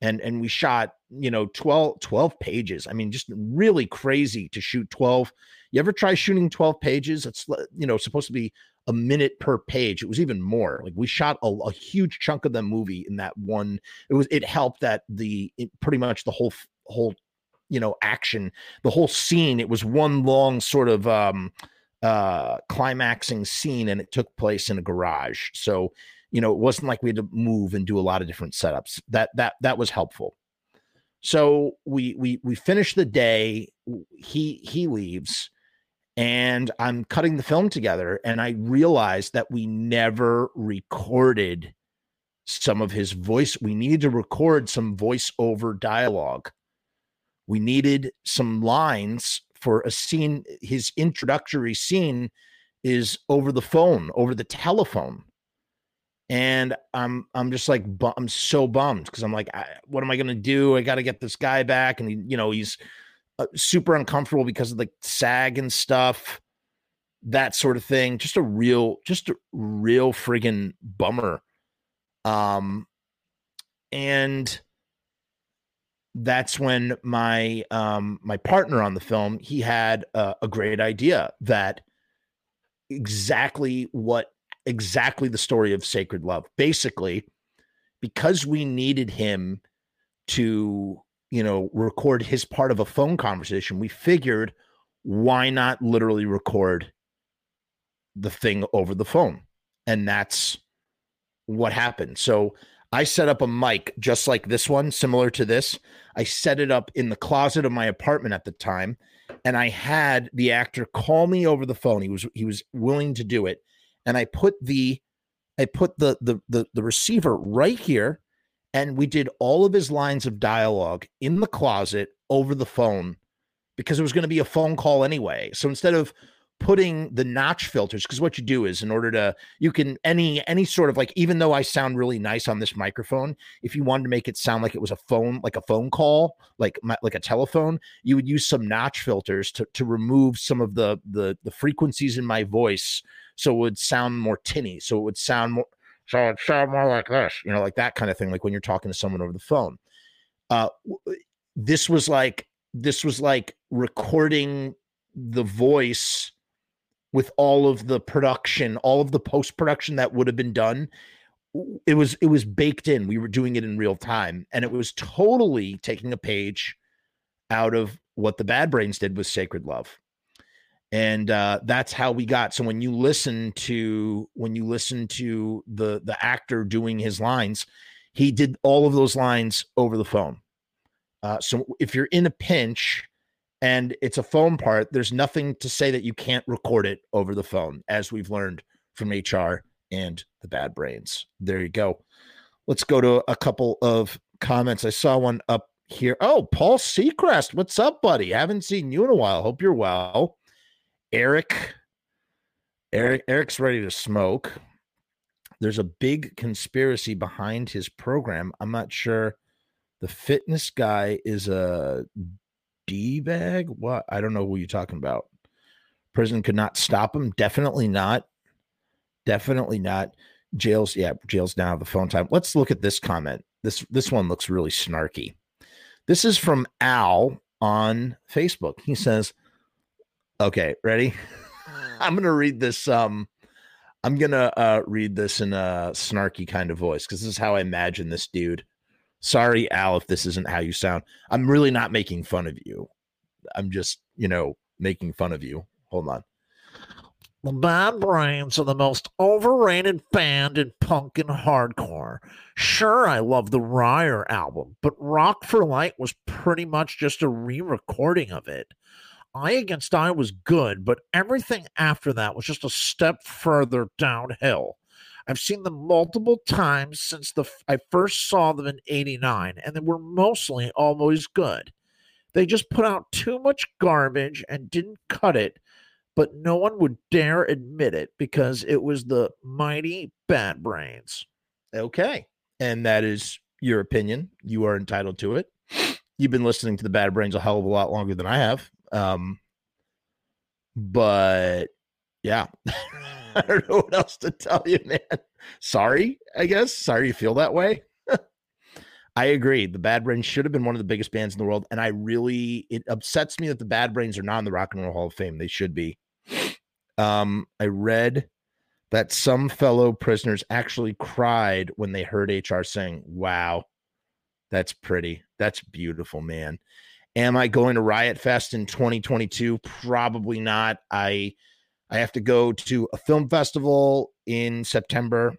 S1: and and we shot you know 12 12 pages. I mean just really crazy to shoot 12 you ever try shooting 12 pages? It's you know supposed to be a minute per page it was even more like we shot a, a huge chunk of the movie in that one it was it helped that the it, pretty much the whole whole you know action the whole scene it was one long sort of um uh climaxing scene and it took place in a garage. So you know it wasn't like we had to move and do a lot of different setups that that that was helpful. So we we we finish the day he he leaves and i'm cutting the film together and i realized that we never recorded some of his voice we needed to record some voiceover dialogue we needed some lines for a scene his introductory scene is over the phone over the telephone and I'm I'm just like I'm so bummed because I'm like, I, what am I gonna do? I got to get this guy back, and he, you know, he's uh, super uncomfortable because of the SAG and stuff, that sort of thing. Just a real, just a real friggin' bummer. Um, and that's when my um my partner on the film he had a, a great idea that exactly what exactly the story of sacred love. Basically, because we needed him to, you know, record his part of a phone conversation, we figured why not literally record the thing over the phone? And that's what happened. So I set up a mic just like this one, similar to this. I set it up in the closet of my apartment at the time, and I had the actor call me over the phone. He was he was willing to do it and I put the I put the the the, the receiver right here, and we did all of his lines of dialogue in the closet over the phone because it was going to be a phone call anyway. So instead of putting the notch filters because what you do is in order to you can any any sort of like even though i sound really nice on this microphone if you wanted to make it sound like it was a phone like a phone call like my, like a telephone you would use some notch filters to to remove some of the the the frequencies in my voice so it would sound more tinny so it would sound more so it sound more like this you know like that kind of thing like when you're talking to someone over the phone uh this was like this was like recording the voice with all of the production, all of the post production that would have been done. It was it was baked in. We were doing it in real time, and it was totally taking a page out of what the Bad Brains did with Sacred Love, and uh, that's how we got. So when you listen to when you listen to the the actor doing his lines, he did all of those lines over the phone. Uh, so if you're in a pinch and it's a phone part, there's nothing to say that you can't record it over the phone, as we've learned from HR and the bad brains. There you go. Let's go to a couple of comments. I saw one up here. Oh, Paul Seacrest, what's up, buddy? Haven't seen you in a while. Hope you're well. Eric, Eric, Eric's ready to smoke. There's a big conspiracy behind his program. I'm not sure. The fitness guy is a D bag? What? I don't know who you're talking about. Prison could not stop him. Definitely not. Definitely not. Jails, yeah, jails now have the phone time. Let's look at this comment. This this one looks really snarky. This is from Al on Facebook. He says, "Okay, ready? *laughs* I'm gonna read this. Um, I'm gonna uh, read this in a snarky kind of voice because this is how I imagine this dude Sorry, Al, if this isn't how you sound. I'm really not making fun of you. I'm just, you know, making fun of you. Hold on.
S3: The Bad Brains are the most overrated band in punk and hardcore. Sure, I love the ROIR album, but Rock for Light was pretty much just a re recording of it. I Against I was good, but everything after that was just a step further downhill. I've seen them multiple times since the I first saw them in 89 and they were mostly always good. They just put out too much garbage and didn't cut it, but no one would dare admit it because it was the mighty Bad Brains.
S1: Okay. And that is your opinion. You are entitled to it. You've been listening to the Bad Brains a hell of a lot longer than I have. Um, but yeah, *laughs* I don't know what else to tell you, man. Sorry, I guess. Sorry you feel that way. *laughs* I agree. The Bad Brains should have been one of the biggest bands in the world. And I really, it upsets me that the Bad Brains are not in the Rock and Roll Hall of Fame. They should be. Um, I read that some fellow prisoners actually cried when they heard HR sing. Wow, that's pretty. That's beautiful, man. Am I going to Riot Fest in 2022? Probably not. I I have to go to a film festival in September,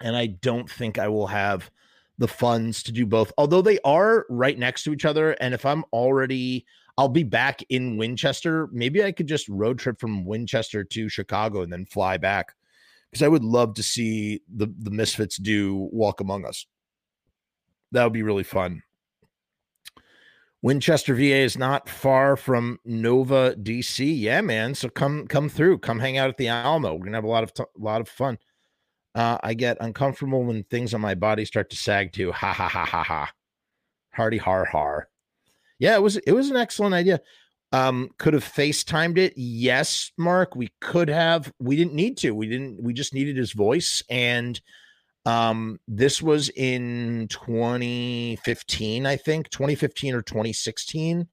S1: and I don't think I will have the funds to do both. Although they are right next to each other, and if I'm already I'll be back in Winchester. Maybe I could just road trip from Winchester to Chicago and then fly back because I would love to see the the Misfits do Walk Among Us. That would be really fun. Winchester, VA is not far from Nova, DC. Yeah, man. So come come through, come hang out at the Alamo. We're gonna have a lot of t- lot of fun. Uh, I get uncomfortable when things on my body start to sag too. Ha ha ha ha ha. Hardy har har. Yeah, it was it was an excellent idea. Um, could have FaceTimed it. Yes, Mark, we could have. We didn't need to. We didn't. We just needed his voice. And um, this was in 2015, I think, 2015 or 2016.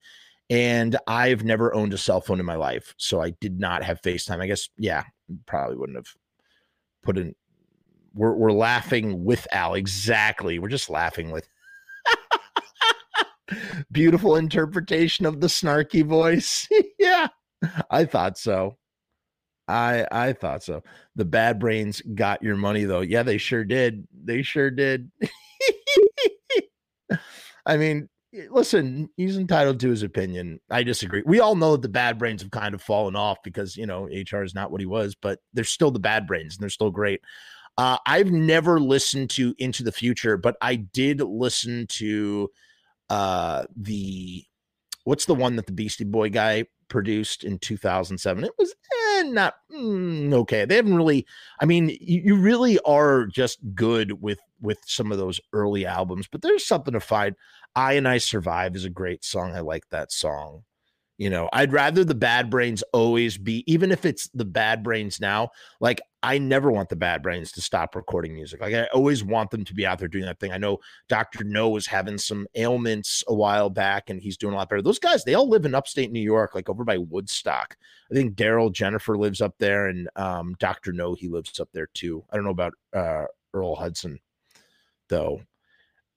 S1: And I've never owned a cell phone in my life, so I did not have FaceTime. I guess, yeah, probably wouldn't have put in. We're we're laughing with Al. Exactly. We're just laughing with *laughs* beautiful interpretation of the snarky voice. *laughs* yeah, I thought so. I I thought so. The bad brains got your money though. Yeah, they sure did. They sure did. *laughs* I mean, listen, he's entitled to his opinion. I disagree. We all know that the bad brains have kind of fallen off because you know HR is not what he was, but they're still the bad brains and they're still great. Uh, I've never listened to Into the Future, but I did listen to uh the what's the one that the Beastie Boy guy produced in 2007 it was eh, not mm, okay. They haven't really i mean you, you, really are just good with with some of those early albums but there's something to find. I and i survive is a great song. I like that song you know, I'd rather the bad brains always be, even if it's the bad brains now, like I never want the bad brains to stop recording music. Like I always want them to be out there doing that thing. I know Dr. Know was having some ailments a while back and he's doing a lot better. Those guys, they all live in upstate New York, like over by Woodstock. I think Darryl Jenifer lives up there and um, Dr. Know, he lives up there too. I don't know about uh, Earl Hudson though.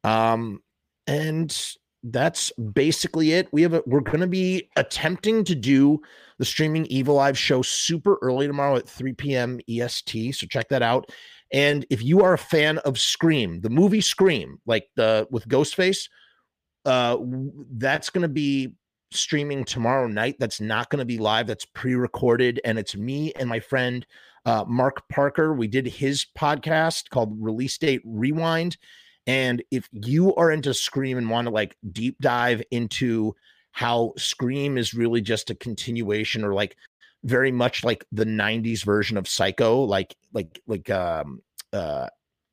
S1: Um, and that's basically it. We have a, we're going to be attempting to do the streaming Evil Live show super early tomorrow at 3 p.m. EST. So check that out. And if you are a fan of Scream, the movie Scream, like the with Ghostface, uh, that's going to be streaming tomorrow night. That's not going to be live. That's pre-recorded, and it's me and my friend uh, Mark Parker. We did his podcast called Release Date Rewind and if you are into Scream and want to like deep dive into how Scream is really just a continuation or like very much like the 90s version of Psycho, like like like um uh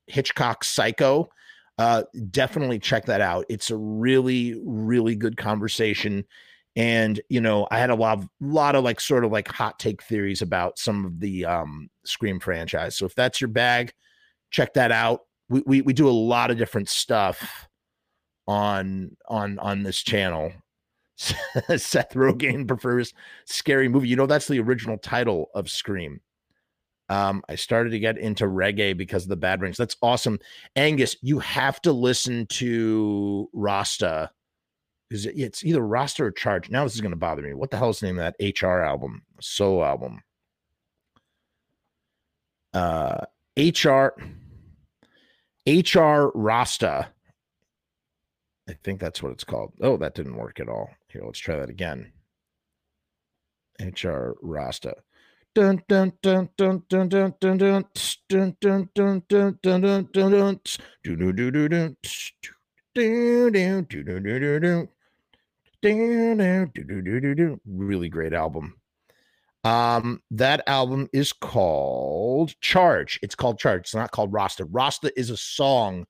S1: Hitchcock's Psycho, uh definitely check that out. It's a really really good conversation. And you know i had a lot of lot of like sort of like hot take theories about some of the um scream franchise. So if that's your bag check that out we, we we do a lot of different stuff on on on this channel. *laughs* Seth Rogen prefers scary movie. You know that's the original title of Scream. Um, I started to get into reggae because of the Bad Brains. That's awesome, Angus. You have to listen to Rasta. Is it, it's either Rasta or Charge. Now this is going to bother me. What the hell is the name of that HR album, solo album? Uh, HR. HR Rasta. I think that's what it's called. Oh, that didn't work at all. Here, let's try that again. HR Rasta. Dun dun dun dun dun dun dun dun dun dun dun dun dun dun dun dun
S4: Really great album. Um, that album is called Charge. It's called Charge. It's not called Rasta. Rasta is a song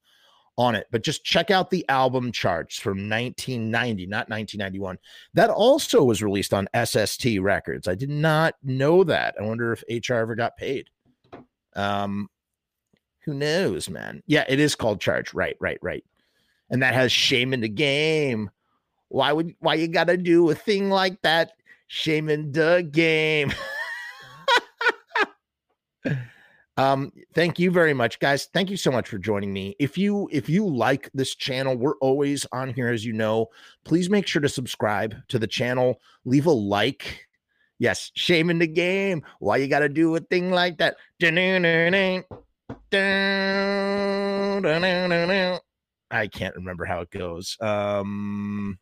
S4: on it, but just check out the album Charge from 1990, not 1991. That also was released on SST Records. I did not know that. I wonder if HR ever got paid. Um, who knows, man? Yeah, it is called Charge. Right, right, right. And that has shame in the game. Why would why you gotta do a thing like that? Shame in the game. *laughs* um thank you very much guys. Thank you so much for joining me. If you if you like this channel we're always on here as you know. Please make sure to subscribe to the channel. Leave a like. Yes shame in the game. Why you gotta do a thing like that? I can't remember how it goes. Um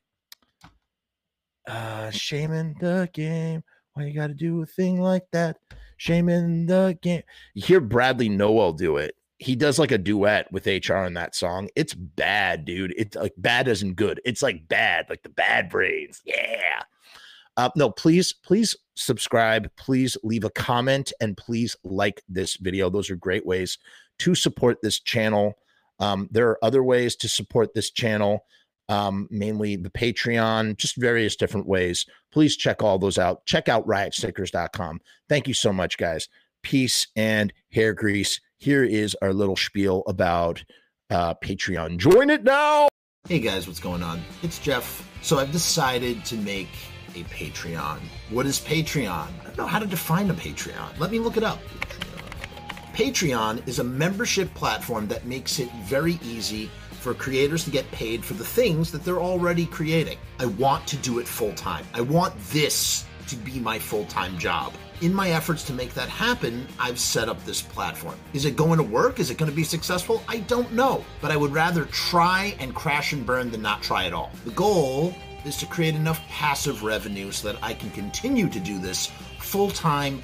S4: uh shame in the game. Why you gotta do a thing like that? Shame in the game. You hear Bradley Nowell do it. He does like a duet with hr in that song. It's bad dude. It's like bad isn't good. It's like bad like the bad brains. Yeah. Uh, no please please subscribe. Please leave a comment and please like this video. Those are great ways to support this channel. Um, there are other ways to support this channel um, mainly the Patreon, just various different ways. Please check all those out. Check out riotstickers.com. Thank you so much, guys. Peace and hair grease. Here is our little spiel about uh, Patreon. Join it now.
S1: Hey guys, what's going on? It's Jeff. So I've decided to make a Patreon. What is Patreon? I don't know how to define a Patreon. Let me look it up. Patreon is a membership platform that makes it very easy for creators to get paid for the things that they're already creating. I want to do it full time. I want this to be my full time job. In my efforts to make that happen, I've set up this platform. Is it going to work? Is it going to be successful? I don't know, but I would rather try and crash and burn than not try at all. The goal is to create enough passive revenue so that I can continue to do this full time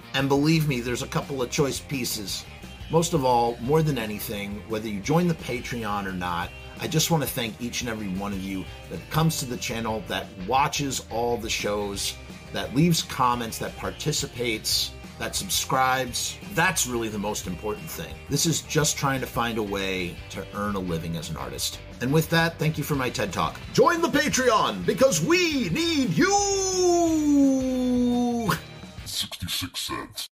S1: And believe me, there's a couple of choice pieces. Most of all, more than anything, whether you join the Patreon or not, I just want to thank each and every one of you that comes to the channel, that watches all the shows, that leaves comments, that participates, that subscribes. That's really the most important thing. This is just trying to find a way to earn a living as an artist. And with that, thank you for my TED Talk. Join the Patreon because we need you!
S5: 66 cents.